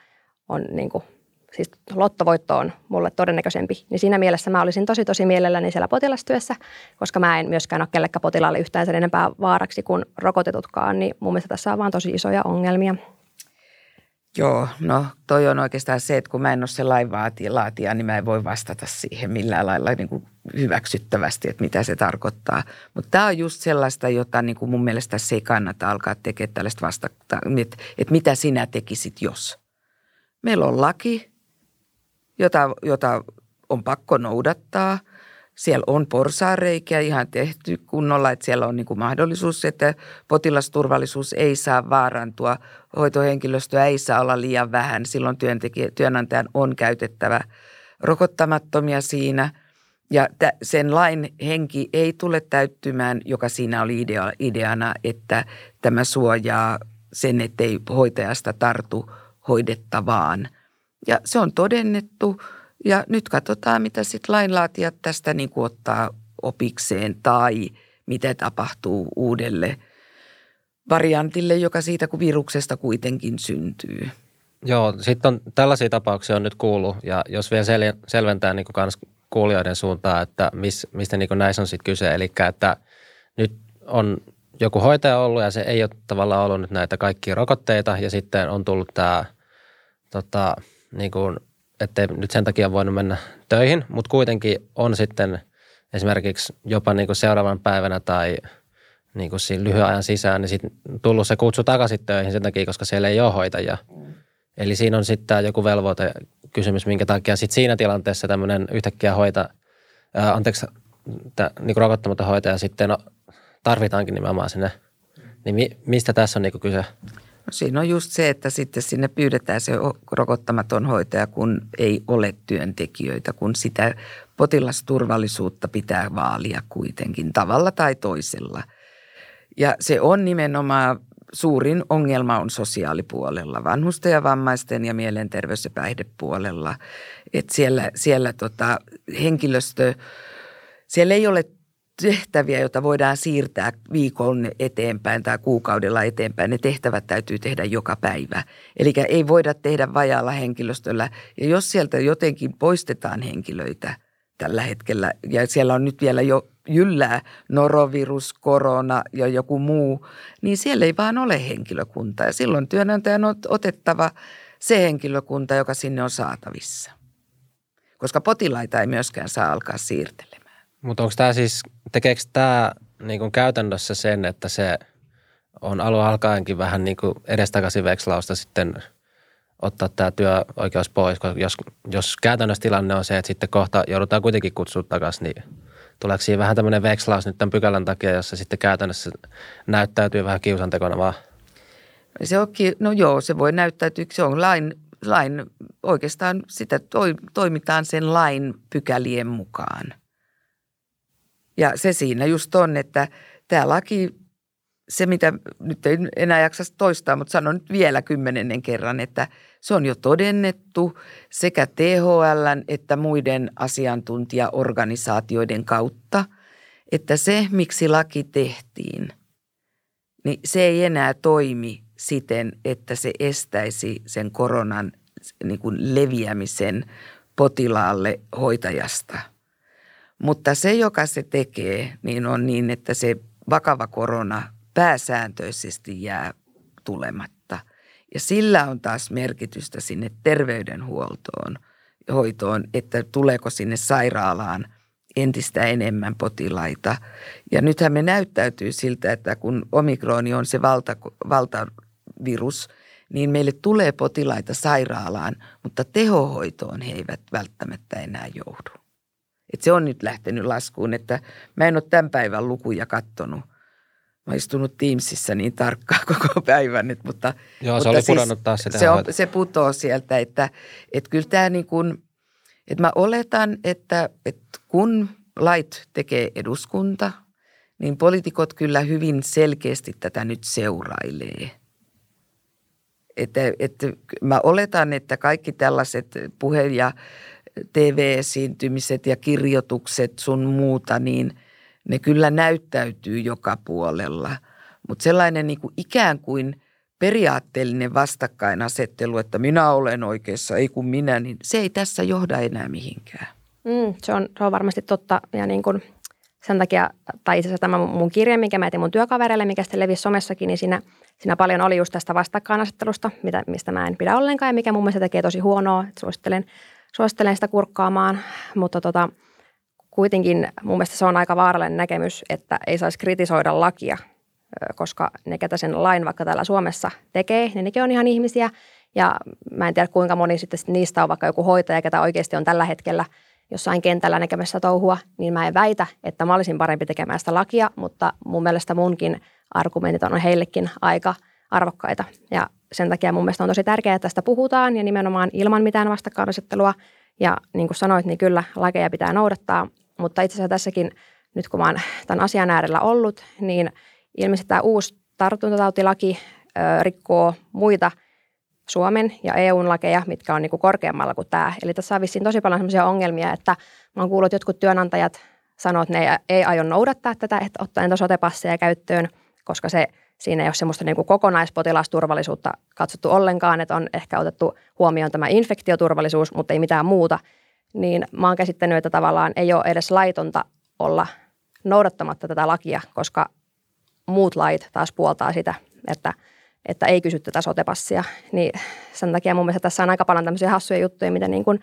on niin kuin, siis lottovoitto on mulle todennäköisempi. Niin siinä mielessä mä olisin tosi tosi mielelläni siellä potilastyössä, koska mä en myöskään ole kellekään potilaalle yhtään sen enempää vaaraksi kuin rokotetutkaan, niin mun mielestä tässä on vaan tosi isoja ongelmia. Joo, no toi on oikeastaan se, että kun mä en ole se lainlaatija, niin mä en voi vastata siihen millään lailla niin kuin hyväksyttävästi, että mitä se tarkoittaa. Mutta tämä on just sellaista, jota niin kuin mun mielestä se ei kannata alkaa tekemään tällaista vasta, että, että mitä sinä tekisit, jos. Meillä on laki, jota, jota on pakko noudattaa – siellä on porsaareikiä ihan tehty kunnolla, että siellä on niin kuin mahdollisuus, että potilasturvallisuus ei saa vaarantua. Hoitohenkilöstöä ei saa olla liian vähän. Silloin työntekijä, työnantajan on käytettävä rokottamattomia siinä. Ja sen lain henki ei tule täyttymään, joka siinä oli idea, ideana, että tämä suojaa sen, ettei hoitajasta tartu hoidettavaan. Ja se on todennettu – ja nyt katsotaan, mitä sitten lainlaatijat tästä niin kuin ottaa opikseen tai mitä tapahtuu uudelle variantille, joka siitä kuin viruksesta kuitenkin syntyy. Joo, sitten on tällaisia tapauksia on nyt kuullut ja jos vielä sel- selventää niin kuin kans kuulijoiden suuntaan, että mis, mistä niin kuin näissä on sitten kyse. Eli että nyt on joku hoitaja ollut ja se ei ole tavallaan ollut nyt näitä kaikkia rokotteita ja sitten on tullut tämä tota, niin kuin ettei nyt sen takia voinut mennä töihin, mutta kuitenkin on sitten esimerkiksi jopa niin kuin seuraavan päivänä tai niin kuin siinä lyhyen ajan sisään, niin sitten tullut se kutsu takaisin töihin sen takia, koska siellä ei ole hoitajia. Mm. Eli siinä on sitten joku velvoite kysymys, minkä takia sitten siinä tilanteessa tämmöinen yhtäkkiä hoita, ää, anteeksi, tä, niin rokottamaton hoitaja sitten no, tarvitaankin nimenomaan sinne. Niin mi, mistä tässä on niin kyse? No siinä on just se, että sitten sinne pyydetään se rokottamaton hoitaja, kun ei ole työntekijöitä, kun sitä potilasturvallisuutta pitää vaalia kuitenkin tavalla tai toisella. Ja se on nimenomaan suurin ongelma on sosiaalipuolella, vanhusten ja vammaisten ja mielenterveys- ja päihdepuolella. Että siellä, siellä tota, henkilöstö, siellä ei ole tehtäviä, joita voidaan siirtää viikon eteenpäin tai kuukaudella eteenpäin. Ne tehtävät täytyy tehdä joka päivä. Eli ei voida tehdä vajaalla henkilöstöllä. Ja jos sieltä jotenkin poistetaan henkilöitä tällä hetkellä, ja siellä on nyt vielä jo jyllää norovirus, korona ja joku muu, niin siellä ei vaan ole henkilökuntaa. Ja silloin työnantajan on otettava se henkilökunta, joka sinne on saatavissa. Koska potilaita ei myöskään saa alkaa siirtelemään. Mutta onko tämä siis, tekeekö tämä niin käytännössä sen, että se on alun alkaenkin vähän niin kuin edestakaisin vekslausta sitten ottaa tämä työoikeus pois, koska jos, jos käytännössä tilanne on se, että sitten kohta joudutaan kuitenkin kutsua takaisin, niin tuleeko siinä vähän tämmöinen vekslaus nyt tämän pykälän takia, jossa sitten käytännössä näyttäytyy vähän kiusantekona vaan? Se on, no joo, se voi näyttäytyä, se on lain, lain oikeastaan sitä toi, toimitaan sen lain pykälien mukaan – ja se siinä just on, että tämä laki, se mitä nyt ei enää jaksa toistaa, mutta sanon nyt vielä kymmenennen kerran, että se on jo todennettu sekä THL että muiden asiantuntijaorganisaatioiden kautta, että se, miksi laki tehtiin, niin se ei enää toimi siten, että se estäisi sen koronan niin kuin leviämisen potilaalle hoitajasta – mutta se, joka se tekee, niin on niin, että se vakava korona pääsääntöisesti jää tulematta. Ja sillä on taas merkitystä sinne terveydenhuoltoon, hoitoon, että tuleeko sinne sairaalaan entistä enemmän potilaita. Ja nythän me näyttäytyy siltä, että kun omikroni on se valta, valtavirus, niin meille tulee potilaita sairaalaan, mutta tehohoitoon he eivät välttämättä enää joudu. Että se on nyt lähtenyt laskuun, että mä en ole tämän päivän lukuja kattonut. Mä oon istunut Teamsissa niin tarkkaan <laughs> koko päivän nyt, mutta... Joo, se mutta oli pudonnut taas sitä se, on, se putoo sieltä, että, että kyllä tämä niin kuin, että mä oletan, että, että kun lait tekee eduskunta, niin poliitikot kyllä hyvin selkeästi tätä nyt seurailee. Että, että mä oletan, että kaikki tällaiset puhe- ja TV-esiintymiset ja kirjoitukset sun muuta, niin ne kyllä näyttäytyy joka puolella. Mutta sellainen niin kuin ikään kuin periaatteellinen vastakkainasettelu, että minä olen oikeassa, ei kun minä, niin se ei tässä johda enää mihinkään. Mm, se, on, se on varmasti totta ja niin kuin sen takia, tai itse asiassa tämä mun kirja, minkä mä etin mun työkavereille, mikä sitten levisi somessakin, niin siinä, siinä paljon oli just tästä vastakkainasettelusta, mitä, mistä mä en pidä ollenkaan ja mikä mun mielestä tekee tosi huonoa. Suosittelen, suosittelen sitä kurkkaamaan, mutta tota, kuitenkin mun mielestä se on aika vaarallinen näkemys, että ei saisi kritisoida lakia, koska ne, ketä sen lain vaikka täällä Suomessa tekee, niin nekin on ihan ihmisiä. Ja mä en tiedä, kuinka moni sitten niistä on vaikka joku hoitaja, ketä oikeasti on tällä hetkellä – jossain kentällä näkemässä touhua, niin mä en väitä, että mä olisin parempi tekemään sitä lakia, mutta mun mielestä munkin argumentit on heillekin aika arvokkaita. Ja sen takia mun mielestä on tosi tärkeää, että tästä puhutaan ja nimenomaan ilman mitään vastakkainasettelua. Ja niin kuin sanoit, niin kyllä lakeja pitää noudattaa, mutta itse asiassa tässäkin, nyt kun mä oon tämän asian äärellä ollut, niin ilmeisesti tämä uusi tartuntatautilaki ö, rikkoo muita – Suomen ja EUn lakeja, mitkä on niin kuin korkeammalla kuin tämä. Eli tässä on vissiin tosi paljon sellaisia ongelmia, että mä oon kuullut, että jotkut työnantajat sanoo, että ne ei, ei aio noudattaa tätä, että ottaa entä sotepasseja käyttöön, koska se, siinä ei ole semmoista niin kuin kokonaispotilasturvallisuutta katsottu ollenkaan, että on ehkä otettu huomioon tämä infektioturvallisuus, mutta ei mitään muuta. Niin mä oon käsittänyt, että tavallaan ei ole edes laitonta olla noudattamatta tätä lakia, koska muut lait taas puoltaa sitä, että – että ei kysy tätä sotepassia. Niin sen takia mun mielestä tässä on aika paljon tämmöisiä hassuja juttuja, mitä niin kuin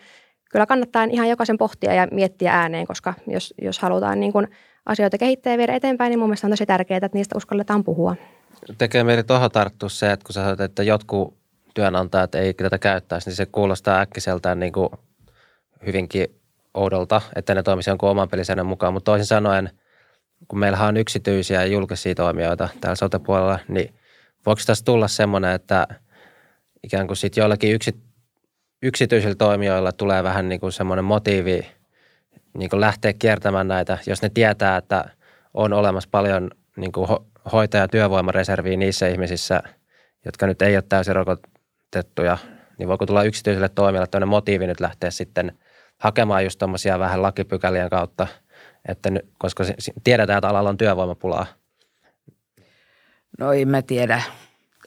kyllä kannattaa ihan jokaisen pohtia ja miettiä ääneen, koska jos, jos halutaan niin kuin asioita kehittää ja viedä eteenpäin, niin mun mielestä on tosi tärkeää, että niistä uskalletaan puhua. Tekee mieli tuohon tarttua se, että kun sä sanoit, että jotkut työnantajat ei tätä käyttäisi, niin se kuulostaa äkkiseltään niin kuin hyvinkin oudolta, että ne toimisi jonkun oman pelisäännön mukaan. Mutta toisin sanoen, kun meillähän on yksityisiä ja julkisia toimijoita täällä sote-puolella, niin – voiko tässä tulla semmoinen, että ikään kuin sitten joillakin yksi, yksityisillä toimijoilla tulee vähän niin kuin semmoinen motiivi niin kuin lähteä kiertämään näitä, jos ne tietää, että on olemassa paljon niin kuin ho- hoitaja- työvoimareserviä niissä ihmisissä, jotka nyt ei ole täysin rokotettuja, niin voiko tulla yksityiselle toimijalle tämmöinen motiivi nyt lähteä sitten hakemaan just tuommoisia vähän lakipykälien kautta, että nyt, koska tiedetään, että alalla on työvoimapulaa – No en mä tiedä.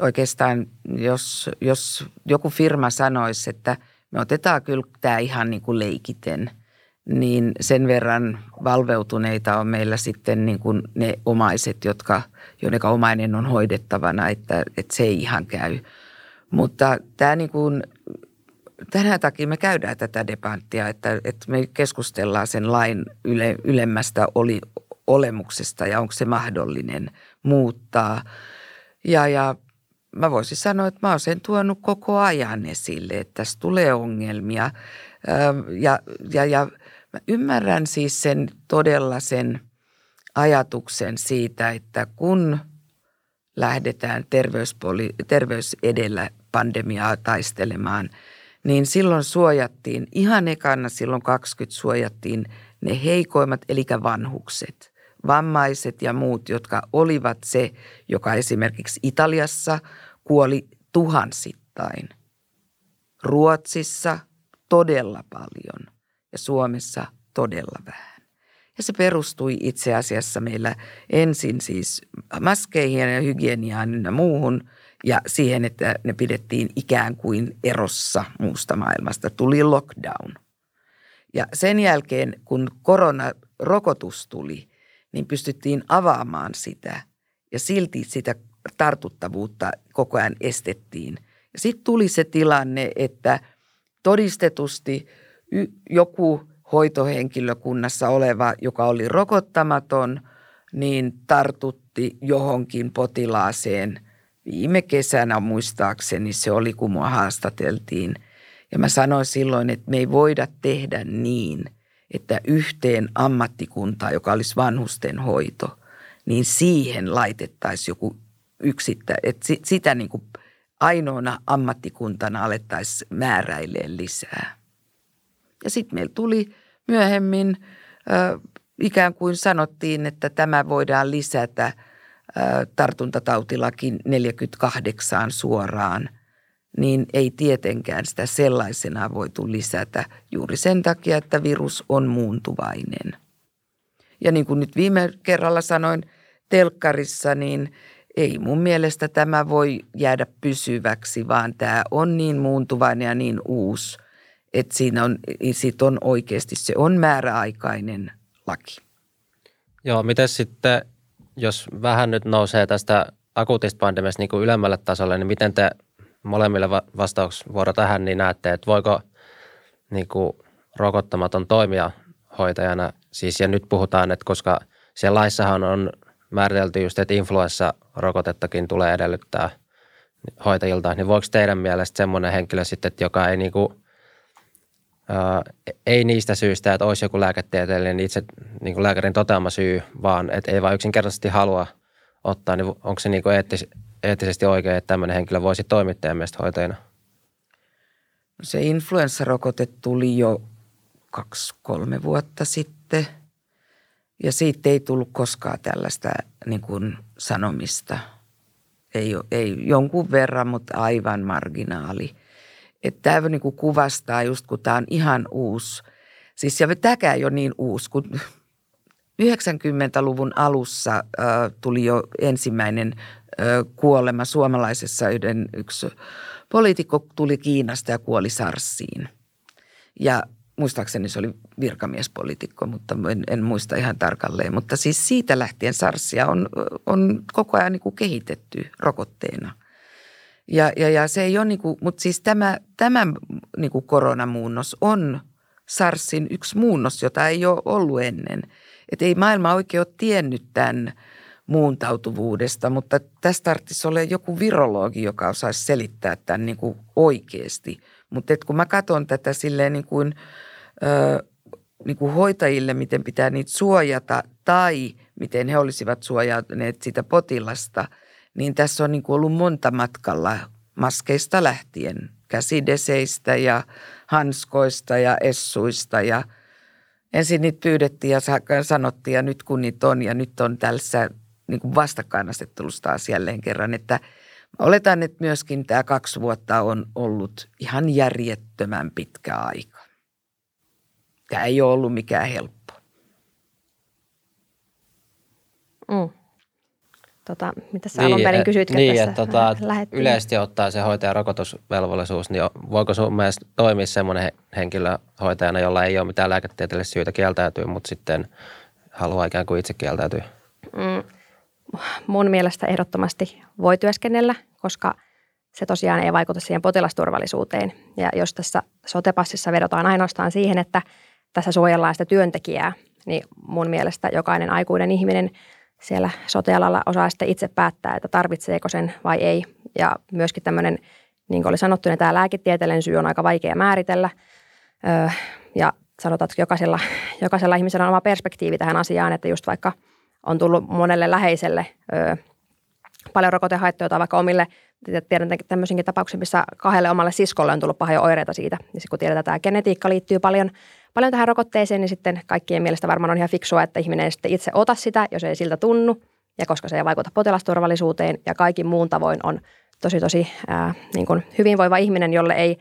Oikeastaan jos, jos joku firma sanoisi, että me otetaan kyllä tämä ihan niin kuin leikiten, niin sen verran valveutuneita on meillä sitten niin kuin ne omaiset, jotka, joiden omainen on hoidettavana, että, että se ei ihan käy. Mutta tämä niin kuin, tänään takia me käydään tätä debattia, että, että me keskustellaan sen lain yle, ylemmästä oli, olemuksesta ja onko se mahdollinen muuttaa. Ja, ja mä voisin sanoa, että mä oon sen tuonut koko ajan esille, että tässä tulee ongelmia. Ja, ja, ja mä ymmärrän siis sen todella sen ajatuksen siitä, että kun lähdetään terveyspoli, terveys edellä pandemiaa taistelemaan, niin silloin suojattiin, ihan ekana silloin 20 suojattiin ne heikoimmat, eli vanhukset vammaiset ja muut, jotka olivat se, joka esimerkiksi Italiassa kuoli tuhansittain. Ruotsissa todella paljon ja Suomessa todella vähän. Ja se perustui itse asiassa meillä ensin siis maskeihin ja hygieniaan ja muuhun ja siihen, että ne pidettiin ikään kuin erossa muusta maailmasta. Tuli lockdown. Ja sen jälkeen, kun koronarokotus tuli – niin pystyttiin avaamaan sitä ja silti sitä tartuttavuutta koko ajan estettiin. Sitten tuli se tilanne, että todistetusti joku hoitohenkilökunnassa oleva, joka oli rokottamaton, niin tartutti johonkin potilaaseen. Viime kesänä muistaakseni se oli, kun mua haastateltiin. Ja mä sanoin silloin, että me ei voida tehdä niin – että yhteen ammattikuntaan, joka olisi vanhusten hoito, niin siihen laitettaisiin joku yksittä, että sitä niin kuin ainoana ammattikuntana alettaisiin määräileen lisää. Ja sitten meillä tuli myöhemmin, ö, ikään kuin sanottiin, että tämä voidaan lisätä ö, tartuntatautilakin 48 suoraan, niin ei tietenkään sitä sellaisena voitu lisätä juuri sen takia, että virus on muuntuvainen. Ja niin kuin nyt viime kerralla sanoin telkkarissa, niin ei mun mielestä tämä voi jäädä pysyväksi, vaan tämä on niin muuntuvainen ja niin uusi, että siinä on, sit on oikeasti, se on määräaikainen laki. Joo, miten sitten, jos vähän nyt nousee tästä akuutista pandemiasta niin kuin ylemmälle tasolle, niin miten te molemmille vastausvuoro tähän, niin näette, että voiko niin kuin rokottamaton toimia hoitajana? Siis ja nyt puhutaan, että koska siellä laissahan on määritelty just, että influenssarokotettakin tulee edellyttää hoitajilta, niin voiko teidän mielestä semmoinen henkilö sitten, että joka ei niinku, ei niistä syistä, että olisi joku lääketieteellinen itse niin kuin lääkärin toteama syy, vaan että ei vain yksinkertaisesti halua ottaa, niin onko se niin kuin eettis, eettisesti oikein, että tämmöinen henkilö voisi toimia teidän mielestä hoitajana? No se influenssarokote tuli jo kaksi-kolme vuotta sitten – ja siitä ei tullut koskaan tällaista niin kuin sanomista. Ei, ei jonkun verran, mutta aivan marginaali. Että tämä niin kuin kuvastaa just, kun tämä on ihan uusi. Siis ja tämäkään ei ole niin uusi, kun 90-luvun alussa äh, tuli jo ensimmäinen äh, kuolema suomalaisessa yhden yksi poliitikko tuli Kiinasta ja kuoli Sarsiin. Ja muistaakseni se oli virkamiespolitiikko, mutta en, en muista ihan tarkalleen. Mutta siis siitä lähtien SARSia on, on koko ajan niin kuin kehitetty rokotteena. Ja, ja, ja se ei ole niin kuin, mutta siis tämä, tämä niin kuin koronamuunnos on SARSin yksi muunnos, jota ei ole ollut ennen. Että ei maailma oikein ole tiennyt tämän muuntautuvuudesta, mutta tästä tarvitsisi olla joku virologi, joka osaisi selittää tämän niin kuin oikeasti. Mutta kun mä katson tätä silleen niin kuin – ö, niin kuin hoitajille, miten pitää niitä suojata tai miten he olisivat suojautuneet sitä potilasta, niin tässä on niin kuin ollut monta matkalla maskeista lähtien, käsideseistä ja hanskoista ja essuista ja ensin niitä pyydettiin ja sanottiin ja nyt kun niitä on ja nyt on tällaisessa niin kuin vastakkainasettelussa taas jälleen kerran, että oletan, että myöskin tämä kaksi vuotta on ollut ihan järjettömän pitkä aika. Tämä ei ole ollut mikään helppo. Mm. Tota, mitä sä niin, alun perin kysyit niin, tässä että, tota, yleisesti ottaa se hoitajan rokotusvelvollisuus, niin voiko sun mielestä toimia semmoinen henkilö hoitajana, jolla ei ole mitään lääketieteellistä syytä kieltäytyä, mutta sitten haluaa ikään kuin itse kieltäytyä? Mm. Mun mielestä ehdottomasti voi työskennellä, koska se tosiaan ei vaikuta siihen potilasturvallisuuteen. Ja jos tässä sotepassissa vedotaan ainoastaan siihen, että – tässä suojellaan sitä työntekijää, niin mun mielestä jokainen aikuinen ihminen siellä sotealalla osaa sitten itse päättää, että tarvitseeko sen vai ei. Ja myöskin tämmöinen, niin kuin oli sanottu, niin tämä lääketieteellinen syy on aika vaikea määritellä. Öö, ja sanotaan, että jokaisella, jokaisella ihmisellä on oma perspektiivi tähän asiaan, että just vaikka on tullut monelle läheiselle öö, paljon rokotehaittoja tai vaikka omille, tiedän tämmöisenkin tapauksen, missä kahdelle omalle siskolle on tullut pahoja oireita siitä. Ja kun tiedetään, että tämä genetiikka liittyy paljon paljon tähän rokotteeseen, niin sitten kaikkien mielestä varmaan on ihan fiksua, että ihminen ei sitten itse ota sitä, jos ei siltä tunnu, ja koska se ei vaikuta potilasturvallisuuteen ja kaikin muun tavoin on tosi tosi ää, niin kuin hyvinvoiva ihminen, jolle ei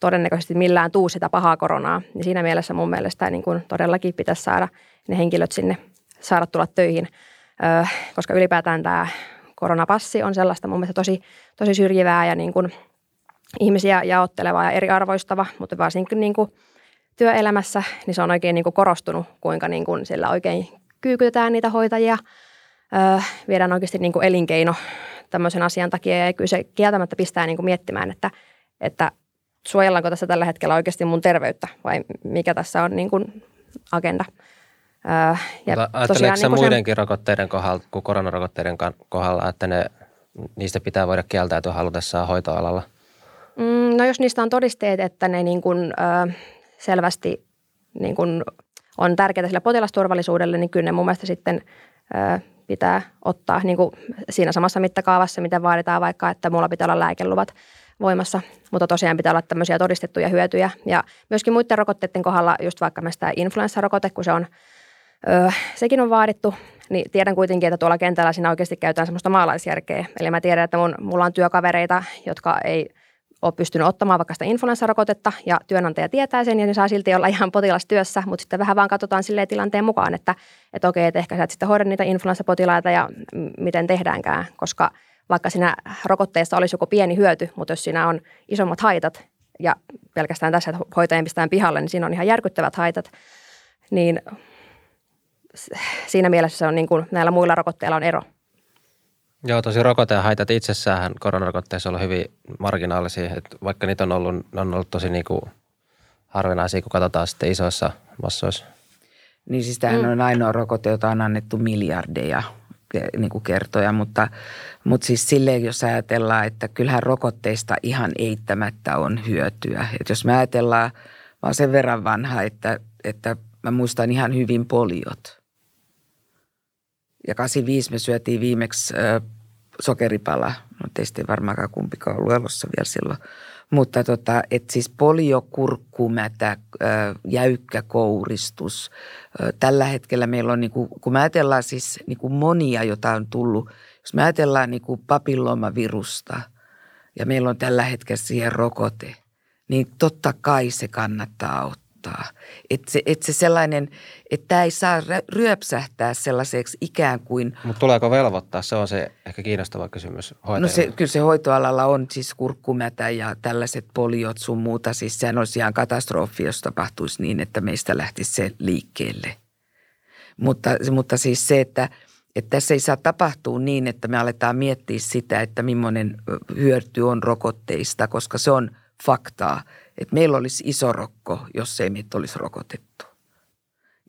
todennäköisesti millään tuu sitä pahaa koronaa. Niin siinä mielessä mun mielestä niin kuin todellakin pitäisi saada ne henkilöt sinne saada tulla töihin, öö, koska ylipäätään tämä koronapassi on sellaista mun mielestä tosi, tosi syrjivää ja niin kuin ihmisiä jaottelevaa ja eriarvoistava, mutta varsinkin niin kuin työelämässä, niin se on oikein niin kuin korostunut, kuinka niin kuin sillä oikein kyykytetään niitä hoitajia, öö, viedään oikeasti niin kuin elinkeino tämmöisen asian takia ja kyllä se kieltämättä pistää niin kuin miettimään, että, että suojellaanko tässä tällä hetkellä oikeasti mun terveyttä vai mikä tässä on niin kuin agenda. Öö, ja Ajatteleeko niin muidenkin sen... rokotteiden kohdalla kuin koronarokotteiden kohdalla, että ne, niistä pitää voida kieltäytyä halutessaan hoitoalalla? Mm, no jos niistä on todisteet, että ne niin kuin, ö, selvästi niin kuin on tärkeää sille potilasturvallisuudelle, niin kyllä ne mun mielestä sitten pitää ottaa niin kuin siinä samassa mittakaavassa, mitä vaaditaan vaikka, että mulla pitää olla lääkeluvat voimassa, mutta tosiaan pitää olla tämmöisiä todistettuja hyötyjä. Ja myöskin muiden rokotteiden kohdalla, just vaikka me sitä influenssarokote, kun se on, öö, sekin on vaadittu, niin tiedän kuitenkin, että tuolla kentällä siinä oikeasti käytetään semmoista maalaisjärkeä. Eli mä tiedän, että mun, mulla on työkavereita, jotka ei – ole pystynyt ottamaan vaikka sitä influenssarokotetta ja työnantaja tietää sen ja ne saa silti olla ihan potilastyössä, mutta sitten vähän vaan katsotaan silleen tilanteen mukaan, että, että okei, että ehkä sä et sitten hoida niitä influenssapotilaita ja miten tehdäänkään, koska vaikka siinä rokotteessa olisi joku pieni hyöty, mutta jos siinä on isommat haitat ja pelkästään tässä, että hoitajien pistetään pihalle, niin siinä on ihan järkyttävät haitat, niin siinä mielessä se on niin kuin näillä muilla rokotteilla on ero. Joo, tosi rokoteen haitat itsessään koronarokotteissa on ollut hyvin marginaalisia, että vaikka niitä on ollut, ne on ollut tosi niin kuin harvinaisia, kun katsotaan sitten isoissa massoissa. Niin siis tämähän mm. on ainoa rokote, jota on annettu miljardeja niin kuin kertoja, mutta, mutta siis silleen, jos ajatellaan, että kyllähän rokotteista ihan eittämättä on hyötyä. Että jos me ajatellaan, mä oon sen verran vanha, että, että mä muistan ihan hyvin poliot – ja 85 me syötiin viimeksi ö, sokeripala. No teistä ei varmaankaan kumpikaan ollut elossa vielä silloin. Mutta tota, et siis poliokurkkumätä, ö, jäykkä kouristus. Ö, tällä hetkellä meillä on, niinku, kun me ajatellaan siis niinku monia, jota on tullut, jos me ajatellaan niinku papillomavirusta ja meillä on tällä hetkellä siihen rokote, niin totta kai se kannattaa ottaa auttaa. Että se, et se sellainen, että tämä ei saa ryöpsähtää sellaiseksi ikään kuin... Mutta tuleeko velvoittaa? Se on se ehkä kiinnostava kysymys No se, kyllä se hoitoalalla on siis kurkkumätä ja tällaiset poliot sun muuta. Siis sehän olisi ihan katastrofi, jos tapahtuisi niin, että meistä lähtisi se liikkeelle. Mutta, mutta siis se, että – että tässä ei saa tapahtua niin, että me aletaan miettiä sitä, että millainen hyöty on rokotteista, koska se on faktaa että meillä olisi iso rokko, jos ei meitä olisi rokotettu.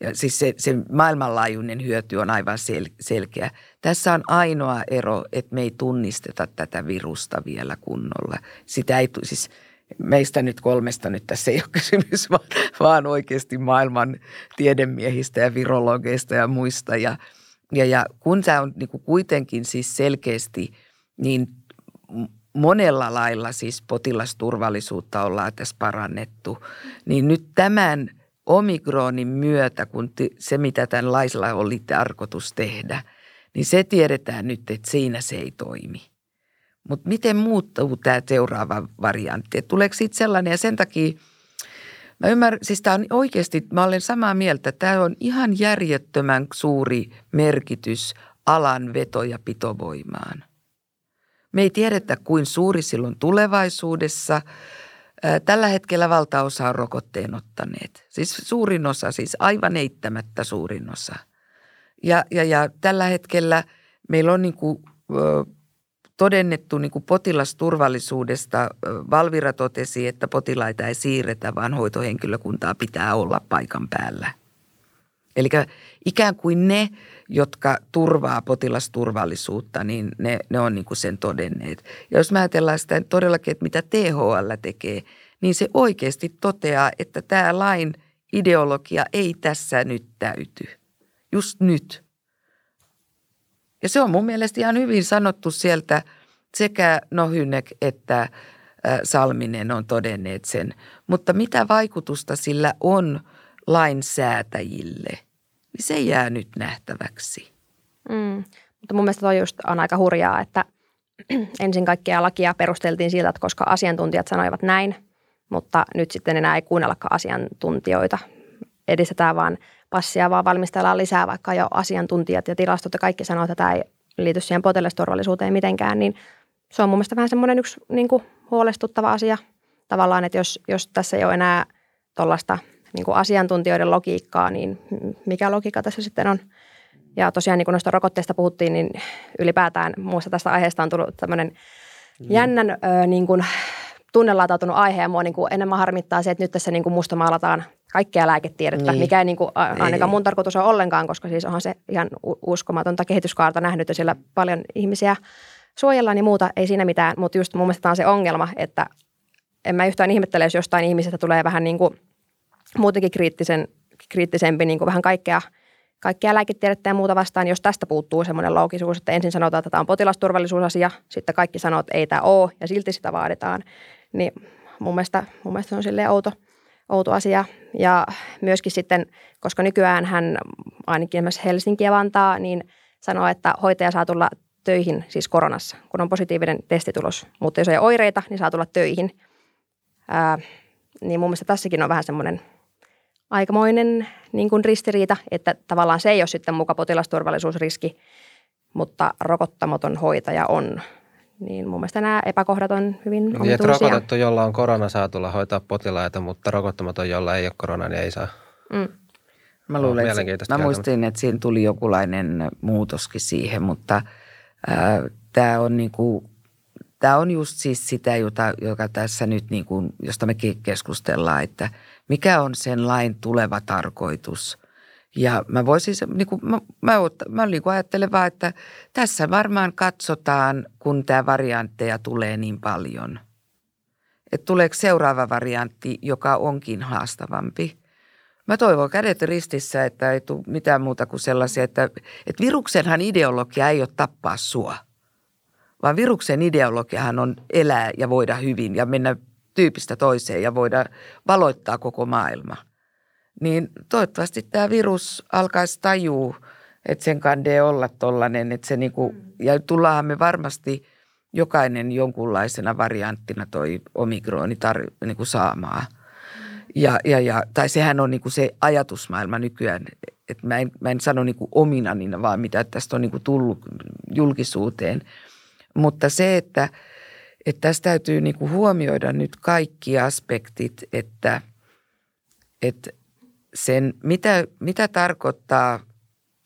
Ja siis se, se maailmanlaajuinen hyöty on aivan sel, selkeä. Tässä on ainoa ero, että me ei tunnisteta tätä virusta vielä kunnolla. Sitä ei, siis meistä nyt kolmesta nyt tässä ei ole kysymys, vaan, vaan oikeasti maailman tiedemiehistä ja virologeista ja muista. Ja, ja, ja kun tämä on niin kuitenkin siis selkeästi niin monella lailla siis potilasturvallisuutta ollaan tässä parannettu, niin nyt tämän omikronin myötä, kun se mitä tämän laisella oli tarkoitus tehdä, niin se tiedetään nyt, että siinä se ei toimi. Mutta miten muuttuu tämä seuraava variantti? Et tuleeko siitä sellainen ja sen takia Mä ymmärrän, siis tämä on oikeasti, mä olen samaa mieltä, tämä on ihan järjettömän suuri merkitys alan veto- ja pitovoimaan – me ei tiedetä, kuin suuri silloin tulevaisuudessa. Tällä hetkellä valtaosa on rokotteen ottaneet. Siis suurin osa, siis aivan eittämättä suurin osa. Ja, ja, ja tällä hetkellä meillä on niin kuin, todennettu niin kuin potilasturvallisuudesta. Valvira totesi, että potilaita ei siirretä, vaan hoitohenkilökuntaa pitää olla paikan päällä – Eli ikään kuin ne, jotka turvaa potilasturvallisuutta, niin ne, ne on niin kuin sen todenneet. Ja jos mä ajatellaan sitä todellakin, että mitä THL tekee, niin se oikeasti toteaa, että tämä lain ideologia ei tässä nyt täyty. Just nyt. Ja se on mun mielestä ihan hyvin sanottu sieltä sekä Nohynek että Salminen on todenneet sen. Mutta mitä vaikutusta sillä on – lainsäätäjille, niin se jää nyt nähtäväksi. Mm. Mutta mun mielestä toi just on aika hurjaa, että <clears throat> ensin kaikkea lakia perusteltiin siltä, että koska asiantuntijat sanoivat näin, mutta nyt sitten enää ei kuunnellakaan asiantuntijoita. Edistetään vaan passia, vaan valmistellaan lisää, vaikka jo asiantuntijat ja tilastot ja kaikki sanoo, että tämä ei liity siihen potilasturvallisuuteen mitenkään, niin se on mun mielestä vähän semmoinen yksi niin kuin huolestuttava asia tavallaan, että jos, jos tässä ei ole enää tuollaista – niin kuin asiantuntijoiden logiikkaa, niin mikä logiikka tässä sitten on? Ja tosiaan niin kuin noista rokotteista puhuttiin, niin ylipäätään muussa tästä aiheesta on tullut tämmöinen mm. jännän ö, niin kuin tunnelaatautunut aihe ja mua niin kuin enemmän harmittaa se, että nyt tässä niin kuin musta maalataan kaikkea lääketiedettä, niin. mikä ei niin kuin, ainakaan mun tarkoitus ole ollenkaan, koska siis onhan se ihan uskomatonta kehityskaarta nähnyt ja siellä paljon ihmisiä suojellaan ja muuta, ei siinä mitään, mutta just mun mielestä tämä on se ongelma, että en mä yhtään ihmettele, jos jostain ihmisestä tulee vähän niin kuin muutenkin kriittisen, kriittisempi niin kuin vähän kaikkea, kaikkia lääketiedettä ja muuta vastaan, jos tästä puuttuu semmoinen loogisuus, että ensin sanotaan, että tämä on potilasturvallisuusasia, sitten kaikki sanoo, että ei tämä ole ja silti sitä vaaditaan, niin mun mielestä, mun mielestä se on silleen outo, outo asia. Ja myöskin sitten, koska nykyään hän ainakin esimerkiksi Helsinki ja Vantaa, niin sanoo, että hoitaja saa tulla töihin siis koronassa, kun on positiivinen testitulos. Mutta jos ei ole oireita, niin saa tulla töihin. Ää, niin mun mielestä tässäkin on vähän semmoinen aikamoinen niin kuin ristiriita, että tavallaan se ei ole sitten muka potilasturvallisuusriski, mutta rokottamaton hoitaja on. Niin mun mielestä nämä epäkohdat on hyvin niin, omituisia. rokotettu, jolla on korona, saa tulla hoitaa potilaita, mutta rokottamaton, jolla ei ole korona, niin ei saa. Mm. Mä luulen, että mä muistin, että siinä tuli jokulainen muutoskin siihen, mutta äh, tämä on niinku, Tämä on just siis sitä, jota, joka tässä nyt, niin kuin, josta me keskustellaan, että mikä on sen lain tuleva tarkoitus. Ja mä voisin, niin kuin, mä, mä, mä niin kuin ajattelen vaan, että tässä varmaan katsotaan, kun tämä variantteja tulee niin paljon. Että tuleeko seuraava variantti, joka onkin haastavampi. Mä toivon kädet ristissä, että ei tule mitään muuta kuin sellaisia, että, että viruksenhan ideologia ei ole tappaa sua – vaan viruksen ideologiahan on elää ja voida hyvin ja mennä tyypistä toiseen ja voida valoittaa koko maailma. Niin toivottavasti tämä virus alkaisi tajua, että sen kandee olla tollainen, että se niinku, ja tullaan me varmasti jokainen jonkunlaisena varianttina toi omikroni tar- niinku saamaan. Ja, ja, ja, tai sehän on niinku se ajatusmaailma nykyään, että mä en, mä en sano niinku ominanina, vaan mitä tästä on niinku tullut julkisuuteen – mutta se, että, että tässä täytyy niin kuin huomioida nyt kaikki aspektit, että, että sen, mitä, mitä tarkoittaa,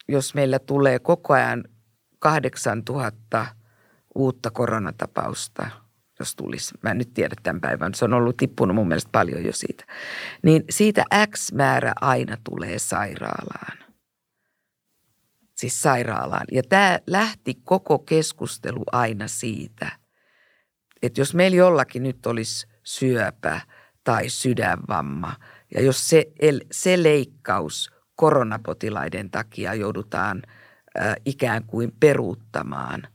jos meillä tulee koko ajan 8000 uutta koronatapausta, jos tulisi. Mä en nyt tiedä tämän päivän. Se on ollut tippunut mun mielestä paljon jo siitä. Niin siitä X määrä aina tulee sairaalaan siis sairaalaan. Ja tämä lähti koko keskustelu aina siitä, että jos meillä jollakin nyt olisi syöpä tai sydänvamma, ja jos se, se leikkaus koronapotilaiden takia joudutaan äh, ikään kuin peruuttamaan,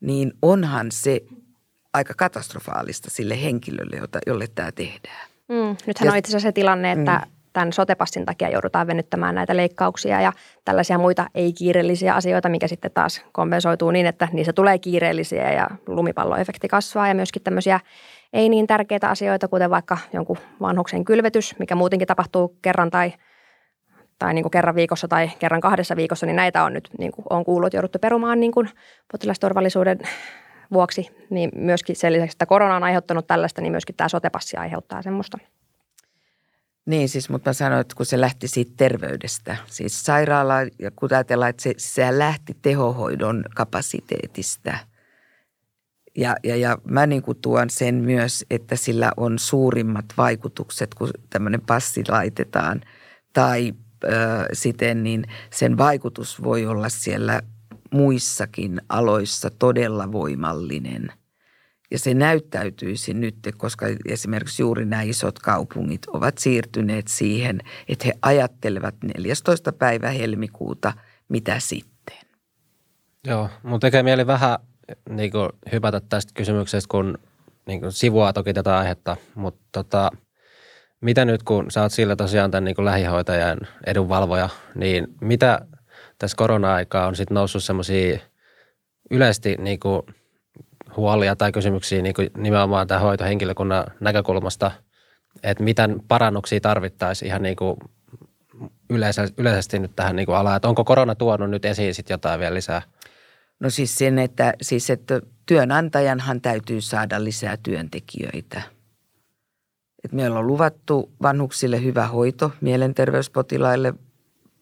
niin onhan se aika katastrofaalista sille henkilölle, jota, jolle tämä tehdään. Mm, nythän ja, on itse asiassa se tilanne, että mm tämän sotepassin takia joudutaan venyttämään näitä leikkauksia ja tällaisia muita ei-kiireellisiä asioita, mikä sitten taas kompensoituu niin, että niissä tulee kiireellisiä ja lumipalloefekti kasvaa ja myöskin tämmöisiä ei niin tärkeitä asioita, kuten vaikka jonkun vanhuksen kylvetys, mikä muutenkin tapahtuu kerran tai tai niin kuin kerran viikossa tai kerran kahdessa viikossa, niin näitä on nyt, niin kuin on kuullut, jouduttu perumaan niin kuin potilasturvallisuuden vuoksi, niin myöskin sen lisäksi, että korona on aiheuttanut tällaista, niin myöskin tämä sotepassi aiheuttaa semmoista. Niin siis, mutta mä sanoin, että kun se lähti siitä terveydestä, siis sairaala, ja kun ajatellaan, että se, se lähti tehohoidon kapasiteetista. Ja, ja, ja mä niin kuin tuon sen myös, että sillä on suurimmat vaikutukset, kun tämmöinen passi laitetaan. Tai ö, siten, niin sen vaikutus voi olla siellä muissakin aloissa todella voimallinen – ja se näyttäytyisi nyt, koska esimerkiksi juuri nämä isot kaupungit ovat siirtyneet siihen, että he ajattelevat 14. päivä helmikuuta, mitä sitten. Joo, mun tekee mieli vähän niin kuin, hypätä tästä kysymyksestä, kun niin kuin, sivua toki tätä aihetta, mutta tota, mitä nyt, kun sä oot sillä tosiaan tämän niin kuin lähihoitajan edunvalvoja, niin mitä tässä korona-aikaa on sitten noussut semmoisia yleisesti niin kuin – huolia tai kysymyksiä niin kuin nimenomaan tämän hoitohenkilökunnan näkökulmasta, että miten parannuksia tarvittaisiin ihan niin kuin yleisesti nyt tähän niin kuin alaan, että onko korona tuonut nyt esiin sitten jotain vielä lisää? No siis sen, että, siis että työnantajanhan täytyy saada lisää työntekijöitä. Et meillä on luvattu vanhuksille hyvä hoito, mielenterveyspotilaille,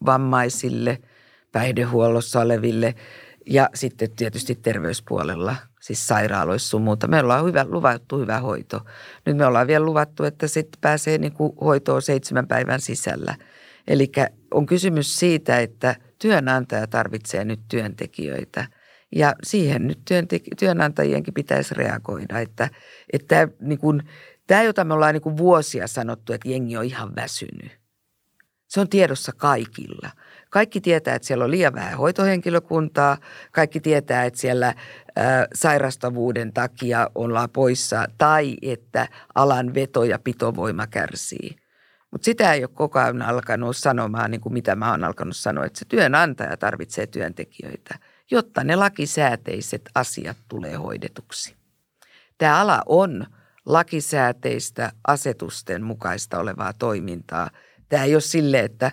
vammaisille, päihdehuollossa oleville ja sitten tietysti terveyspuolella – siis sairaaloissa sun muuta. Me ollaan hyvä, luvattu hyvä hoito. Nyt me ollaan vielä luvattu, että sitten pääsee niin kuin hoitoon seitsemän päivän sisällä. Eli on kysymys siitä, että työnantaja tarvitsee nyt työntekijöitä. Ja siihen nyt työntek- työnantajienkin pitäisi reagoida, että, että niin kuin, tämä, jota me ollaan niin kuin vuosia sanottu, että jengi on ihan väsynyt. Se on tiedossa kaikilla. Kaikki tietää, että siellä on liian vähän hoitohenkilökuntaa. Kaikki tietää, että siellä sairastavuuden takia ollaan poissa tai että alan veto- ja pitovoima kärsii. Mutta sitä ei ole koko ajan alkanut sanomaan, niin kuin mitä mä oon alkanut sanoa, että se työnantaja tarvitsee työntekijöitä, jotta ne lakisääteiset asiat tulee hoidetuksi. Tämä ala on lakisääteistä asetusten mukaista olevaa toimintaa. Tämä ei ole sille, että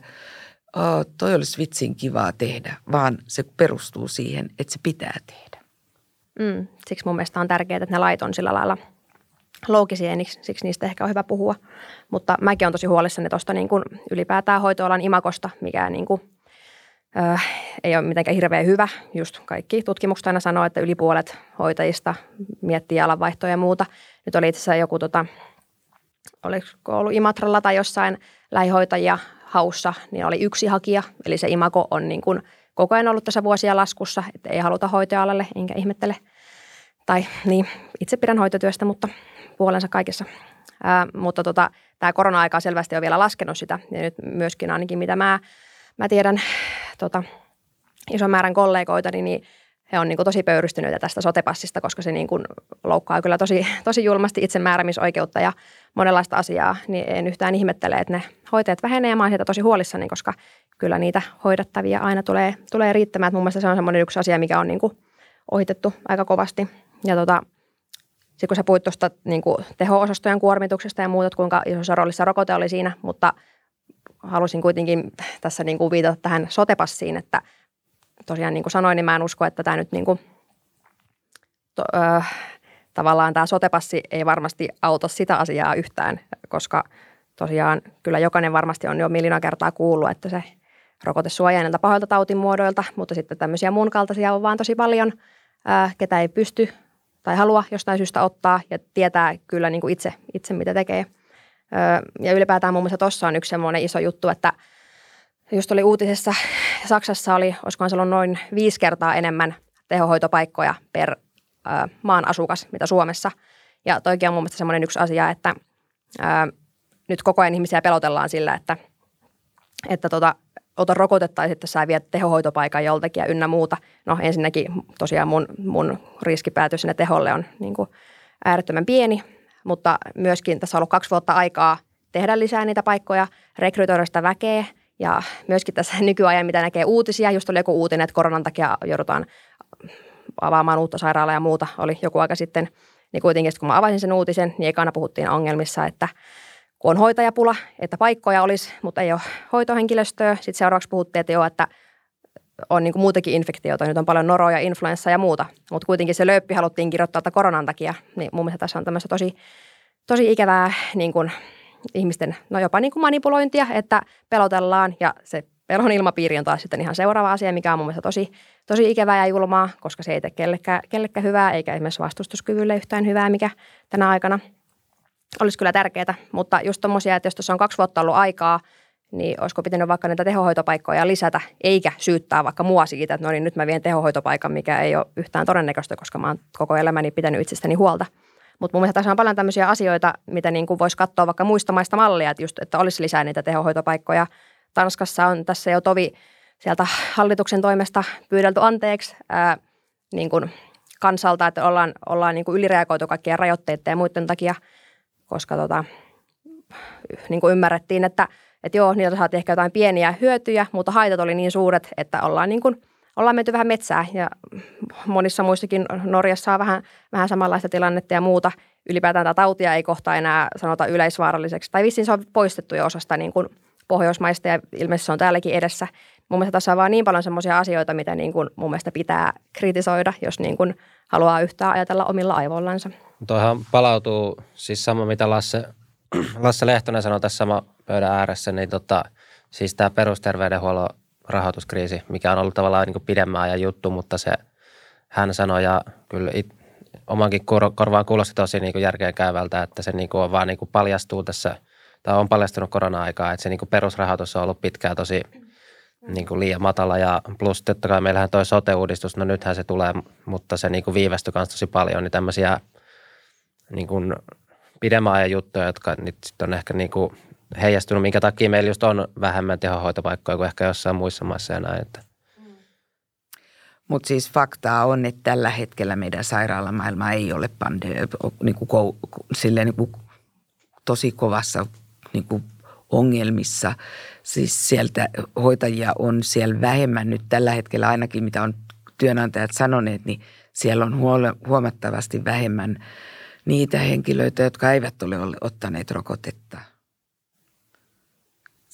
oh, toi olisi vitsin kivaa tehdä, vaan se perustuu siihen, että se pitää tehdä. Mm, siksi mun mielestä on tärkeää, että ne lait on sillä lailla loogisia, niin siksi niistä ehkä on hyvä puhua. Mutta mäkin olen tosi huolissani tuosta niin kuin ylipäätään hoitoalan imakosta, mikä niin kuin, ö, ei ole mitenkään hirveän hyvä. Just kaikki tutkimukset aina sanoo, että yli puolet hoitajista miettii alanvaihtoja ja muuta. Nyt oli itse asiassa joku, tota, oliko ollut Imatralla tai jossain lähihoitajia haussa, niin oli yksi hakija. Eli se imako on niin kuin koko ajan ollut tässä vuosia laskussa, että ei haluta hoitoalalle, enkä ihmettele. Tai niin, itse pidän hoitotyöstä, mutta puolensa kaikessa. Ää, mutta tota, tämä korona-aika selvästi on vielä laskenut sitä. Ja nyt myöskin ainakin mitä mä, mä tiedän tota, ison määrän kollegoita, niin he on niin kuin tosi pöyristyneitä tästä sotepassista, koska se niin kuin loukkaa kyllä tosi, tosi julmasti itsemääräämisoikeutta ja monenlaista asiaa, niin en yhtään ihmettele, että ne hoitajat vähenee mä oon tosi huolissani, koska kyllä niitä hoidettavia aina tulee, tulee riittämään. Mun mielestä se on semmoinen yksi asia, mikä on niin kuin ohitettu aika kovasti. Ja tota, sitten kun sä puhuit tuosta niin teho-osastojen kuormituksesta ja muuta, että kuinka isossa roolissa rokote oli siinä, mutta halusin kuitenkin tässä niin kuin viitata tähän sotepassiin, että tosiaan niin kuin sanoin, niin mä en usko, että tämä nyt niin kuin, to, ö, tavallaan tämä sotepassi ei varmasti auta sitä asiaa yhtään, koska tosiaan kyllä jokainen varmasti on jo miljoona kertaa kuullut, että se rokote suojaa näiltä pahoilta tautimuodoilta, mutta sitten tämmöisiä muun kaltaisia on vaan tosi paljon, ää, ketä ei pysty tai halua jostain syystä ottaa ja tietää kyllä niin kuin itse, itse, mitä tekee. Ja ylipäätään muun muassa tuossa on yksi semmoinen iso juttu, että just oli uutisessa, Saksassa oli, olisikohan se ollut noin viisi kertaa enemmän tehohoitopaikkoja per maan asukas, mitä Suomessa. Ja toikin on mun mielestä semmoinen yksi asia, että ää, nyt koko ajan ihmisiä pelotellaan sillä, että, että tota, ota rokotetta tai sitten sä viet tehohoitopaikan joltakin ja ynnä muuta. No ensinnäkin tosiaan mun, mun riskipäätös sinne teholle on niin kuin äärettömän pieni, mutta myöskin tässä on ollut kaksi vuotta aikaa tehdä lisää niitä paikkoja, rekrytoida sitä väkeä ja myöskin tässä <laughs> nykyajan, mitä näkee uutisia, just oli joku uutinen, että koronan takia joudutaan avaamaan uutta sairaalaa ja muuta, oli joku aika sitten, niin kuitenkin kun mä avasin sen uutisen, niin ekana puhuttiin ongelmissa, että kun on hoitajapula, että paikkoja olisi, mutta ei ole hoitohenkilöstöä. Sitten seuraavaksi puhuttiin, että joo, että on niin muutakin infektioita. Nyt on paljon noroja, influenssa ja muuta. Mutta kuitenkin se lööppi haluttiin kirjoittaa että koronan takia. Niin mun mielestä tässä on tämmöistä tosi, tosi ikävää niin kuin ihmisten, no jopa niin kuin manipulointia, että pelotellaan ja se pelon ilmapiiri on taas sitten ihan seuraava asia, mikä on mun mielestä tosi, tosi ikävää ja julmaa, koska se ei tee kellekään, kellekään hyvää, eikä esimerkiksi vastustuskyvylle yhtään hyvää, mikä tänä aikana – olisi kyllä tärkeää, mutta just tommosia, että jos tuossa on kaksi vuotta ollut aikaa, niin olisiko pitänyt vaikka näitä tehohoitopaikkoja lisätä, eikä syyttää vaikka mua siitä, että no niin, nyt mä vien tehohoitopaikan, mikä ei ole yhtään todennäköistä, koska mä oon koko elämäni pitänyt itsestäni huolta. Mutta mun mielestä tässä on paljon tämmöisiä asioita, mitä niin kuin voisi katsoa vaikka muista maista mallia, että, just, että olisi lisää niitä tehohoitopaikkoja. Tanskassa on tässä jo tovi sieltä hallituksen toimesta pyydelty anteeksi ää, niin kuin kansalta, että ollaan, ollaan niin kuin ylireagoitu kaikkien rajoitteiden ja muiden takia – koska tota, niin kuin ymmärrettiin, että, että joo, niiltä saatiin ehkä jotain pieniä hyötyjä, mutta haitat oli niin suuret, että ollaan, niin kuin, ollaan menty vähän metsää ja monissa muissakin Norjassa on vähän, vähän samanlaista tilannetta ja muuta. Ylipäätään tätä tautia ei kohta enää sanota yleisvaaralliseksi, tai vissiin se on poistettu jo osasta niin kuin Pohjoismaista ja ilmeisesti se on täälläkin edessä. Mun mielestä tässä on vaan niin paljon semmoisia asioita, mitä niin kuin mun mielestä pitää kritisoida, jos niin kuin haluaa yhtään ajatella omilla aivoillansa. Tuohan palautuu siis sama, mitä Lasse, <clears throat> Lasse Lehtonen sanoi tässä sama pöydän ääressä, niin tota, siis tämä perusterveydenhuollon rahoituskriisi, mikä on ollut tavallaan niin pidemmän ajan juttu, mutta se hän sanoi ja kyllä it, omankin korvaan kuulosti tosi niin järkeen käyvältä, että se niin on vaan niin paljastuu tässä, tai on paljastunut korona-aikaa, että se niin perusrahoitus on ollut pitkään tosi niin kuin liian matala ja plus totta kai meillähän toi sote-uudistus, no nythän se tulee, mutta se niin kuin viivästyi myös tosi paljon, niin tämmöisiä niin kuin pidemmän ajan juttuja, jotka nyt sitten on ehkä niin kuin heijastunut, minkä takia meillä just on vähemmän tehohoitopaikkoja kuin ehkä jossain muissa maissa ja näin. Että. Mutta siis faktaa on, että tällä hetkellä meidän sairaalamaailma ei ole pandemia, niin kuin, silleen niin kuin, tosi kovassa niin kuin, ongelmissa. Siis sieltä hoitajia on siellä vähemmän nyt tällä hetkellä ainakin, mitä on työnantajat sanoneet, niin siellä on huomattavasti vähemmän niitä henkilöitä, jotka eivät ole ottaneet rokotetta.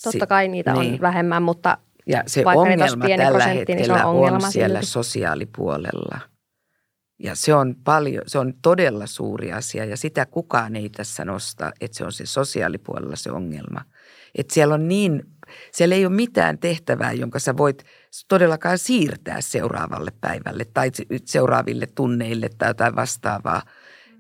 Totta kai niitä niin. on vähemmän, mutta ja se Vaikka ongelma tällä niin hetkellä on, on siellä silti. sosiaalipuolella. Ja se on paljon, se on todella suuri asia ja sitä kukaan ei tässä nosta, että se on se sosiaalipuolella se ongelma. Että siellä on niin, siellä ei ole mitään tehtävää, jonka sä voit todellakaan siirtää seuraavalle päivälle tai seuraaville tunneille tai jotain vastaavaa –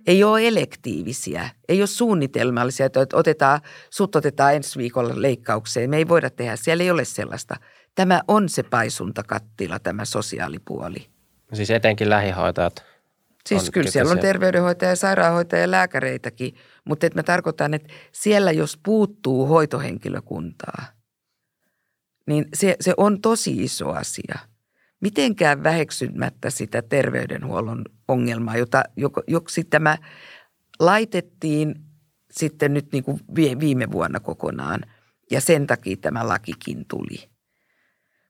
ei ole elektiivisiä, ei ole suunnitelmallisia, että otetaan, sut otetaan ensi viikolla leikkaukseen. Me ei voida tehdä, siellä ei ole sellaista. Tämä on se paisunta-kattila, tämä sosiaalipuoli. Siis etenkin lähihoitajat. Siis kyllä siellä on terveydenhoitaja, sairaanhoitaja ja lääkäreitäkin, mutta että mä tarkoitan, että siellä jos puuttuu hoitohenkilökuntaa, niin se, se on tosi iso asia – mitenkään väheksymättä sitä terveydenhuollon ongelmaa, jota, joksi tämä laitettiin sitten nyt niin kuin viime vuonna kokonaan. Ja sen takia tämä lakikin tuli.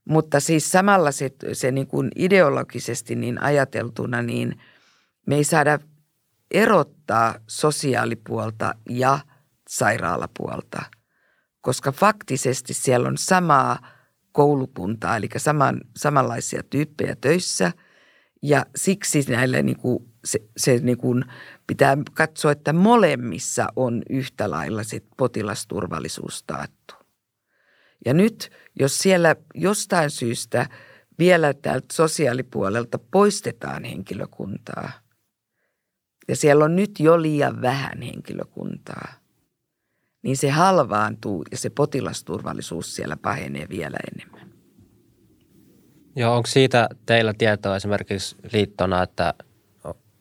Mutta siis samalla se, se niin kuin ideologisesti niin ajateltuna, niin me ei saada erottaa sosiaalipuolta ja sairaalapuolta, koska faktisesti siellä on samaa – koulukuntaa, eli saman, samanlaisia tyyppejä töissä. Ja siksi näille niin kuin, se, se niin kuin pitää katsoa, että molemmissa on yhtä lailla sit potilasturvallisuus taattu. Ja nyt, jos siellä jostain syystä vielä täältä sosiaalipuolelta poistetaan henkilökuntaa, ja siellä on nyt jo liian vähän henkilökuntaa – niin se halvaantuu ja se potilasturvallisuus siellä pahenee vielä enemmän. Joo, onko siitä teillä tietoa esimerkiksi liittona, että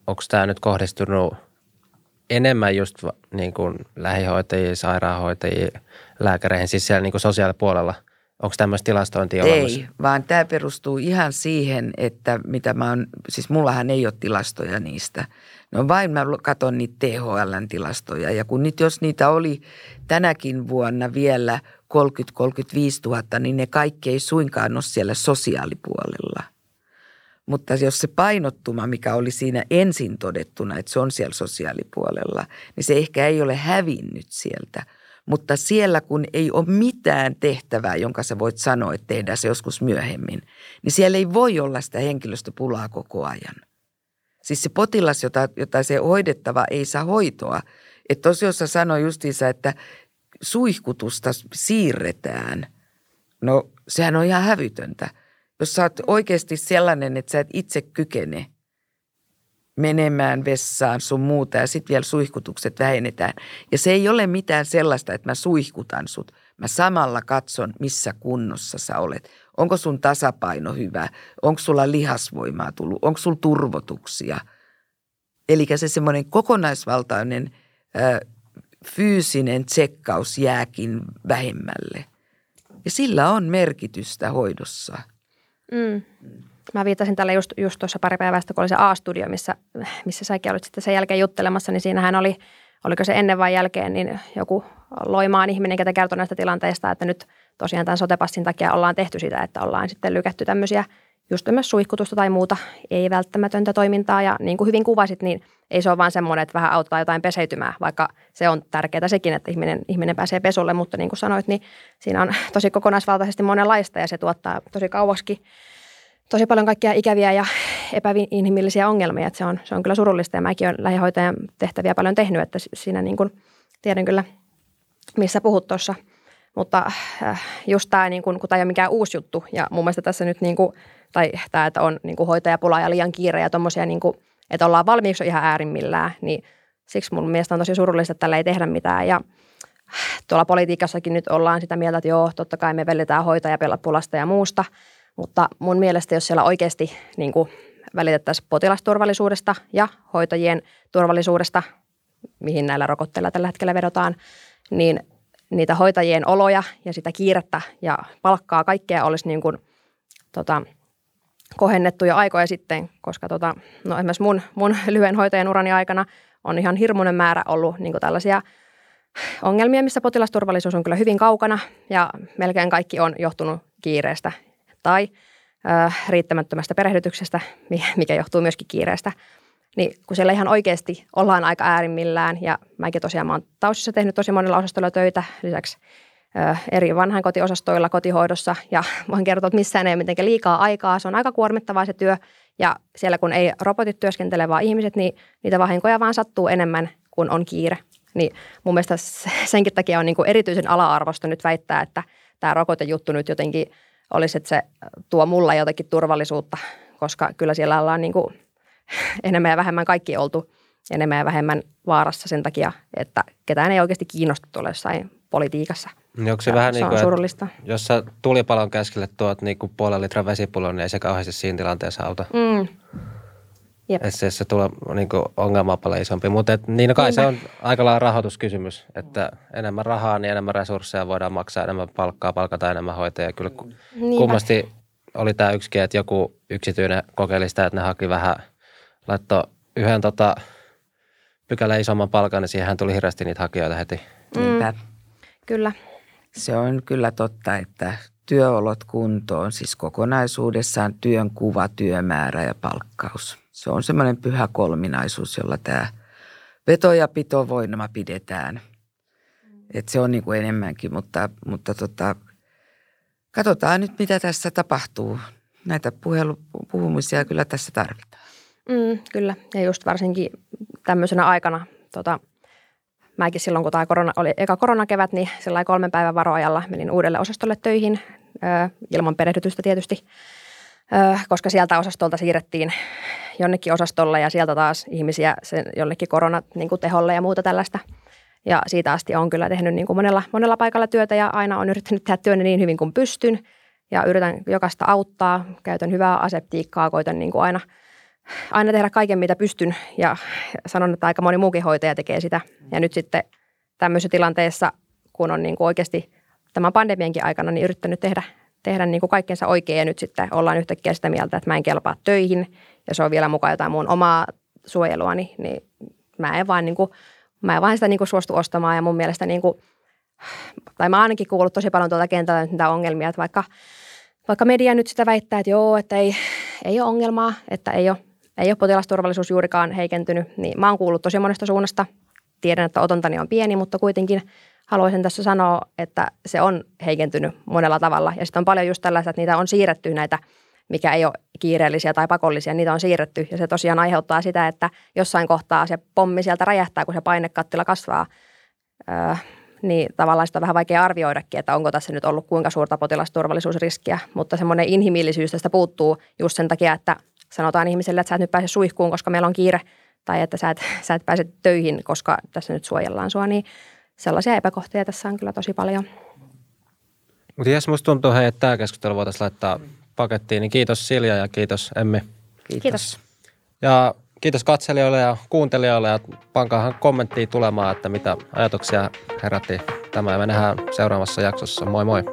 onko tämä nyt kohdistunut enemmän just niin kuin lähihoitajia, sairaanhoitajia, lääkäreihin, siis siellä niin kuin sosiaalipuolella? Onko tämmöistä tilastointia Ei, olemassa? vaan tämä perustuu ihan siihen, että mitä mä oon, siis mullahan ei ole tilastoja niistä – No vain mä katson niitä THLn tilastoja ja kun nyt jos niitä oli tänäkin vuonna vielä 30-35 000, niin ne kaikki ei suinkaan ole siellä sosiaalipuolella. Mutta jos se painottuma, mikä oli siinä ensin todettuna, että se on siellä sosiaalipuolella, niin se ehkä ei ole hävinnyt sieltä. Mutta siellä kun ei ole mitään tehtävää, jonka sä voit sanoa, että tehdään se joskus myöhemmin, niin siellä ei voi olla sitä henkilöstöpulaa koko ajan – Siis se potilas, jota, jota se hoidettava ei saa hoitoa. Että tosiaan sanoi justiinsa, että suihkutusta siirretään. No sehän on ihan hävytöntä. Jos sä oot oikeasti sellainen, että sä et itse kykene menemään vessaan sun muuta ja sitten vielä suihkutukset vähennetään. Ja se ei ole mitään sellaista, että mä suihkutan sut. Mä samalla katson, missä kunnossa sä olet. Onko sun tasapaino hyvä? Onko sulla lihasvoimaa tullut? Onko sulla turvotuksia? Eli se semmoinen kokonaisvaltainen ö, fyysinen tsekkaus jääkin vähemmälle. Ja sillä on merkitystä hoidossa. Mm. Mä viittasin tällä just, just tuossa pari päivästä, kun oli se A-studio, missä, missä säkin olit sitten sen jälkeen juttelemassa, niin siinähän oli, oliko se ennen vai jälkeen, niin joku loimaan ihminen, ketä kertoi näistä tilanteista, että nyt – tosiaan tämän sotepassin takia ollaan tehty sitä, että ollaan sitten lykätty tämmöisiä just myös suihkutusta tai muuta ei-välttämätöntä toimintaa. Ja niin kuin hyvin kuvasit, niin ei se ole vaan semmoinen, että vähän auttaa jotain peseytymää, vaikka se on tärkeää sekin, että ihminen, ihminen pääsee pesulle. Mutta niin kuin sanoit, niin siinä on tosi kokonaisvaltaisesti monenlaista ja se tuottaa tosi kauaskin tosi paljon kaikkia ikäviä ja epäinhimillisiä ongelmia. Että se, on, se on kyllä surullista. Ja mäkin olen lähihoitajan tehtäviä paljon tehnyt, että siinä niin kuin tiedän kyllä, missä puhut tuossa – mutta äh, just tämä, niin kun, kun tämä ei ole mikään uusi juttu ja mun mielestä tässä nyt, niin kuin, tai tämä, että on niin kuin hoitajapula ja liian kiire ja tuommoisia, niin että ollaan valmiiksi ihan äärimmillään, niin siksi mun mielestä on tosi surullista, että tällä ei tehdä mitään. Ja tuolla politiikassakin nyt ollaan sitä mieltä, että joo, totta kai me velletään hoitajapulasta ja muusta, mutta mun mielestä jos siellä oikeasti niin kuin välitettäisiin potilasturvallisuudesta ja hoitajien turvallisuudesta, mihin näillä rokotteilla tällä hetkellä vedotaan, niin niitä hoitajien oloja ja sitä kiirettä ja palkkaa kaikkea olisi niin kuin, tota, kohennettu jo aikoja sitten, koska tota, no esimerkiksi mun, mun <laughs> lyhyen hoitajan urani aikana on ihan hirmuinen määrä ollut niin tällaisia ongelmia, missä potilasturvallisuus on kyllä hyvin kaukana ja melkein kaikki on johtunut kiireestä tai ö, riittämättömästä perehdytyksestä, mikä johtuu myöskin kiireestä. Niin kun siellä ihan oikeasti ollaan aika äärimmillään ja mäkin tosiaan mä oon taustassa tehnyt tosi monella osastolla töitä, lisäksi eri vanhainkotiosastoilla kotihoidossa ja voin kertoa, että missään ei ole mitenkään liikaa aikaa. Se on aika kuormittavaa se työ ja siellä kun ei robotit työskentele, vaan ihmiset, niin niitä vahinkoja vaan sattuu enemmän kuin on kiire. Niin mun mielestä senkin takia on niin kuin erityisen ala-arvosta nyt väittää, että tämä rokotejuttu nyt jotenkin olisi, että se tuo mulla jotenkin turvallisuutta, koska kyllä siellä ollaan niin kuin <laughs> enemmän ja vähemmän kaikki oltu enemmän ja vähemmän vaarassa sen takia, että ketään ei oikeasti kiinnosta tuolla jossain politiikassa. Niin onko se ja vähän se niin kuin, surullista. jos sä tulipalon keskelle tuot niin kuin puolen litran vesipullon, niin ei se kauheasti siinä tilanteessa auta. Mm. Jep. Se, se tulee niin kuin ongelma paljon isompi. Mutta et, niin no kai se on aika lailla rahoituskysymys, että enemmän rahaa, niin enemmän resursseja voidaan maksaa, enemmän palkkaa, palkata enemmän hoitajia. Kyllä Niinpä. kummasti oli tämä yksikin, että joku yksityinen kokeili sitä, että ne haki vähän, laittoi yhden tota, pykälän isomman palkan, niin siihen tuli hirveästi niitä hakijoita heti. Niinpä. Mm. Kyllä. Se on kyllä totta, että työolot kuntoon, siis kokonaisuudessaan työn kuva, työmäärä ja palkkaus. Se on semmoinen pyhä kolminaisuus, jolla tämä veto- ja pitovoima pidetään. Et se on niin kuin enemmänkin, mutta, mutta tota, katsotaan nyt, mitä tässä tapahtuu. Näitä puhelu, puhumisia kyllä tässä tarvitaan. Mm, kyllä, ja just varsinkin tämmöisenä aikana tota, – mäkin silloin, kun tämä korona, oli eka koronakevät, niin sillä kolmen päivän varoajalla menin uudelle osastolle töihin, ilman perehdytystä tietysti, koska sieltä osastolta siirrettiin jonnekin osastolle ja sieltä taas ihmisiä sen jonnekin koronateholle niin ja muuta tällaista. Ja siitä asti on kyllä tehnyt niin kuin monella, monella paikalla työtä ja aina on yrittänyt tehdä työn niin hyvin kuin pystyn. Ja yritän jokaista auttaa, käytän hyvää aseptiikkaa, koitan niin kuin aina – aina tehdä kaiken, mitä pystyn ja sanon, että aika moni muukin hoitaja tekee sitä. Ja nyt sitten tämmöisessä tilanteessa, kun on niin kuin oikeasti tämän pandemiankin aikana niin yrittänyt tehdä, tehdä niin kuin kaikkensa oikein ja nyt sitten ollaan yhtäkkiä sitä mieltä, että mä en kelpaa töihin ja se on vielä mukaan jotain mun omaa suojeluani, niin mä en vaan, niin kuin, mä en vaan sitä niin kuin suostu ostamaan ja mun mielestä niin kuin, tai mä ainakin kuullut tosi paljon tuolta kentältä niitä ongelmia, että vaikka, vaikka media nyt sitä väittää, että joo, että ei, ei ole ongelmaa, että ei ole ei ole potilasturvallisuus juurikaan heikentynyt, niin mä oon kuullut tosi monesta suunnasta. Tiedän, että otontani on pieni, mutta kuitenkin haluaisin tässä sanoa, että se on heikentynyt monella tavalla. Ja sitten on paljon just tällaista, että niitä on siirretty näitä, mikä ei ole kiireellisiä tai pakollisia, niitä on siirretty. Ja se tosiaan aiheuttaa sitä, että jossain kohtaa se pommi sieltä räjähtää, kun se painekattila kasvaa. Öö, niin tavallaan sitä on vähän vaikea arvioidakin, että onko tässä nyt ollut kuinka suurta potilasturvallisuusriskiä, mutta semmoinen inhimillisyys tästä puuttuu just sen takia, että sanotaan ihmiselle, että sä et nyt pääse suihkuun, koska meillä on kiire, tai että sä et, sä et pääse töihin, koska tässä nyt suojellaan sua, niin sellaisia epäkohtia tässä on kyllä tosi paljon. Mutta jos musta tuntuu, hei, että tämä keskustelu voitaisiin laittaa pakettiin, niin kiitos Silja ja kiitos Emmi. Kiitos. kiitos. Ja kiitos katselijoille ja kuuntelijoille ja pankaahan kommenttiin tulemaan, että mitä ajatuksia herätti tämä ja me nähdään seuraavassa jaksossa. Moi moi!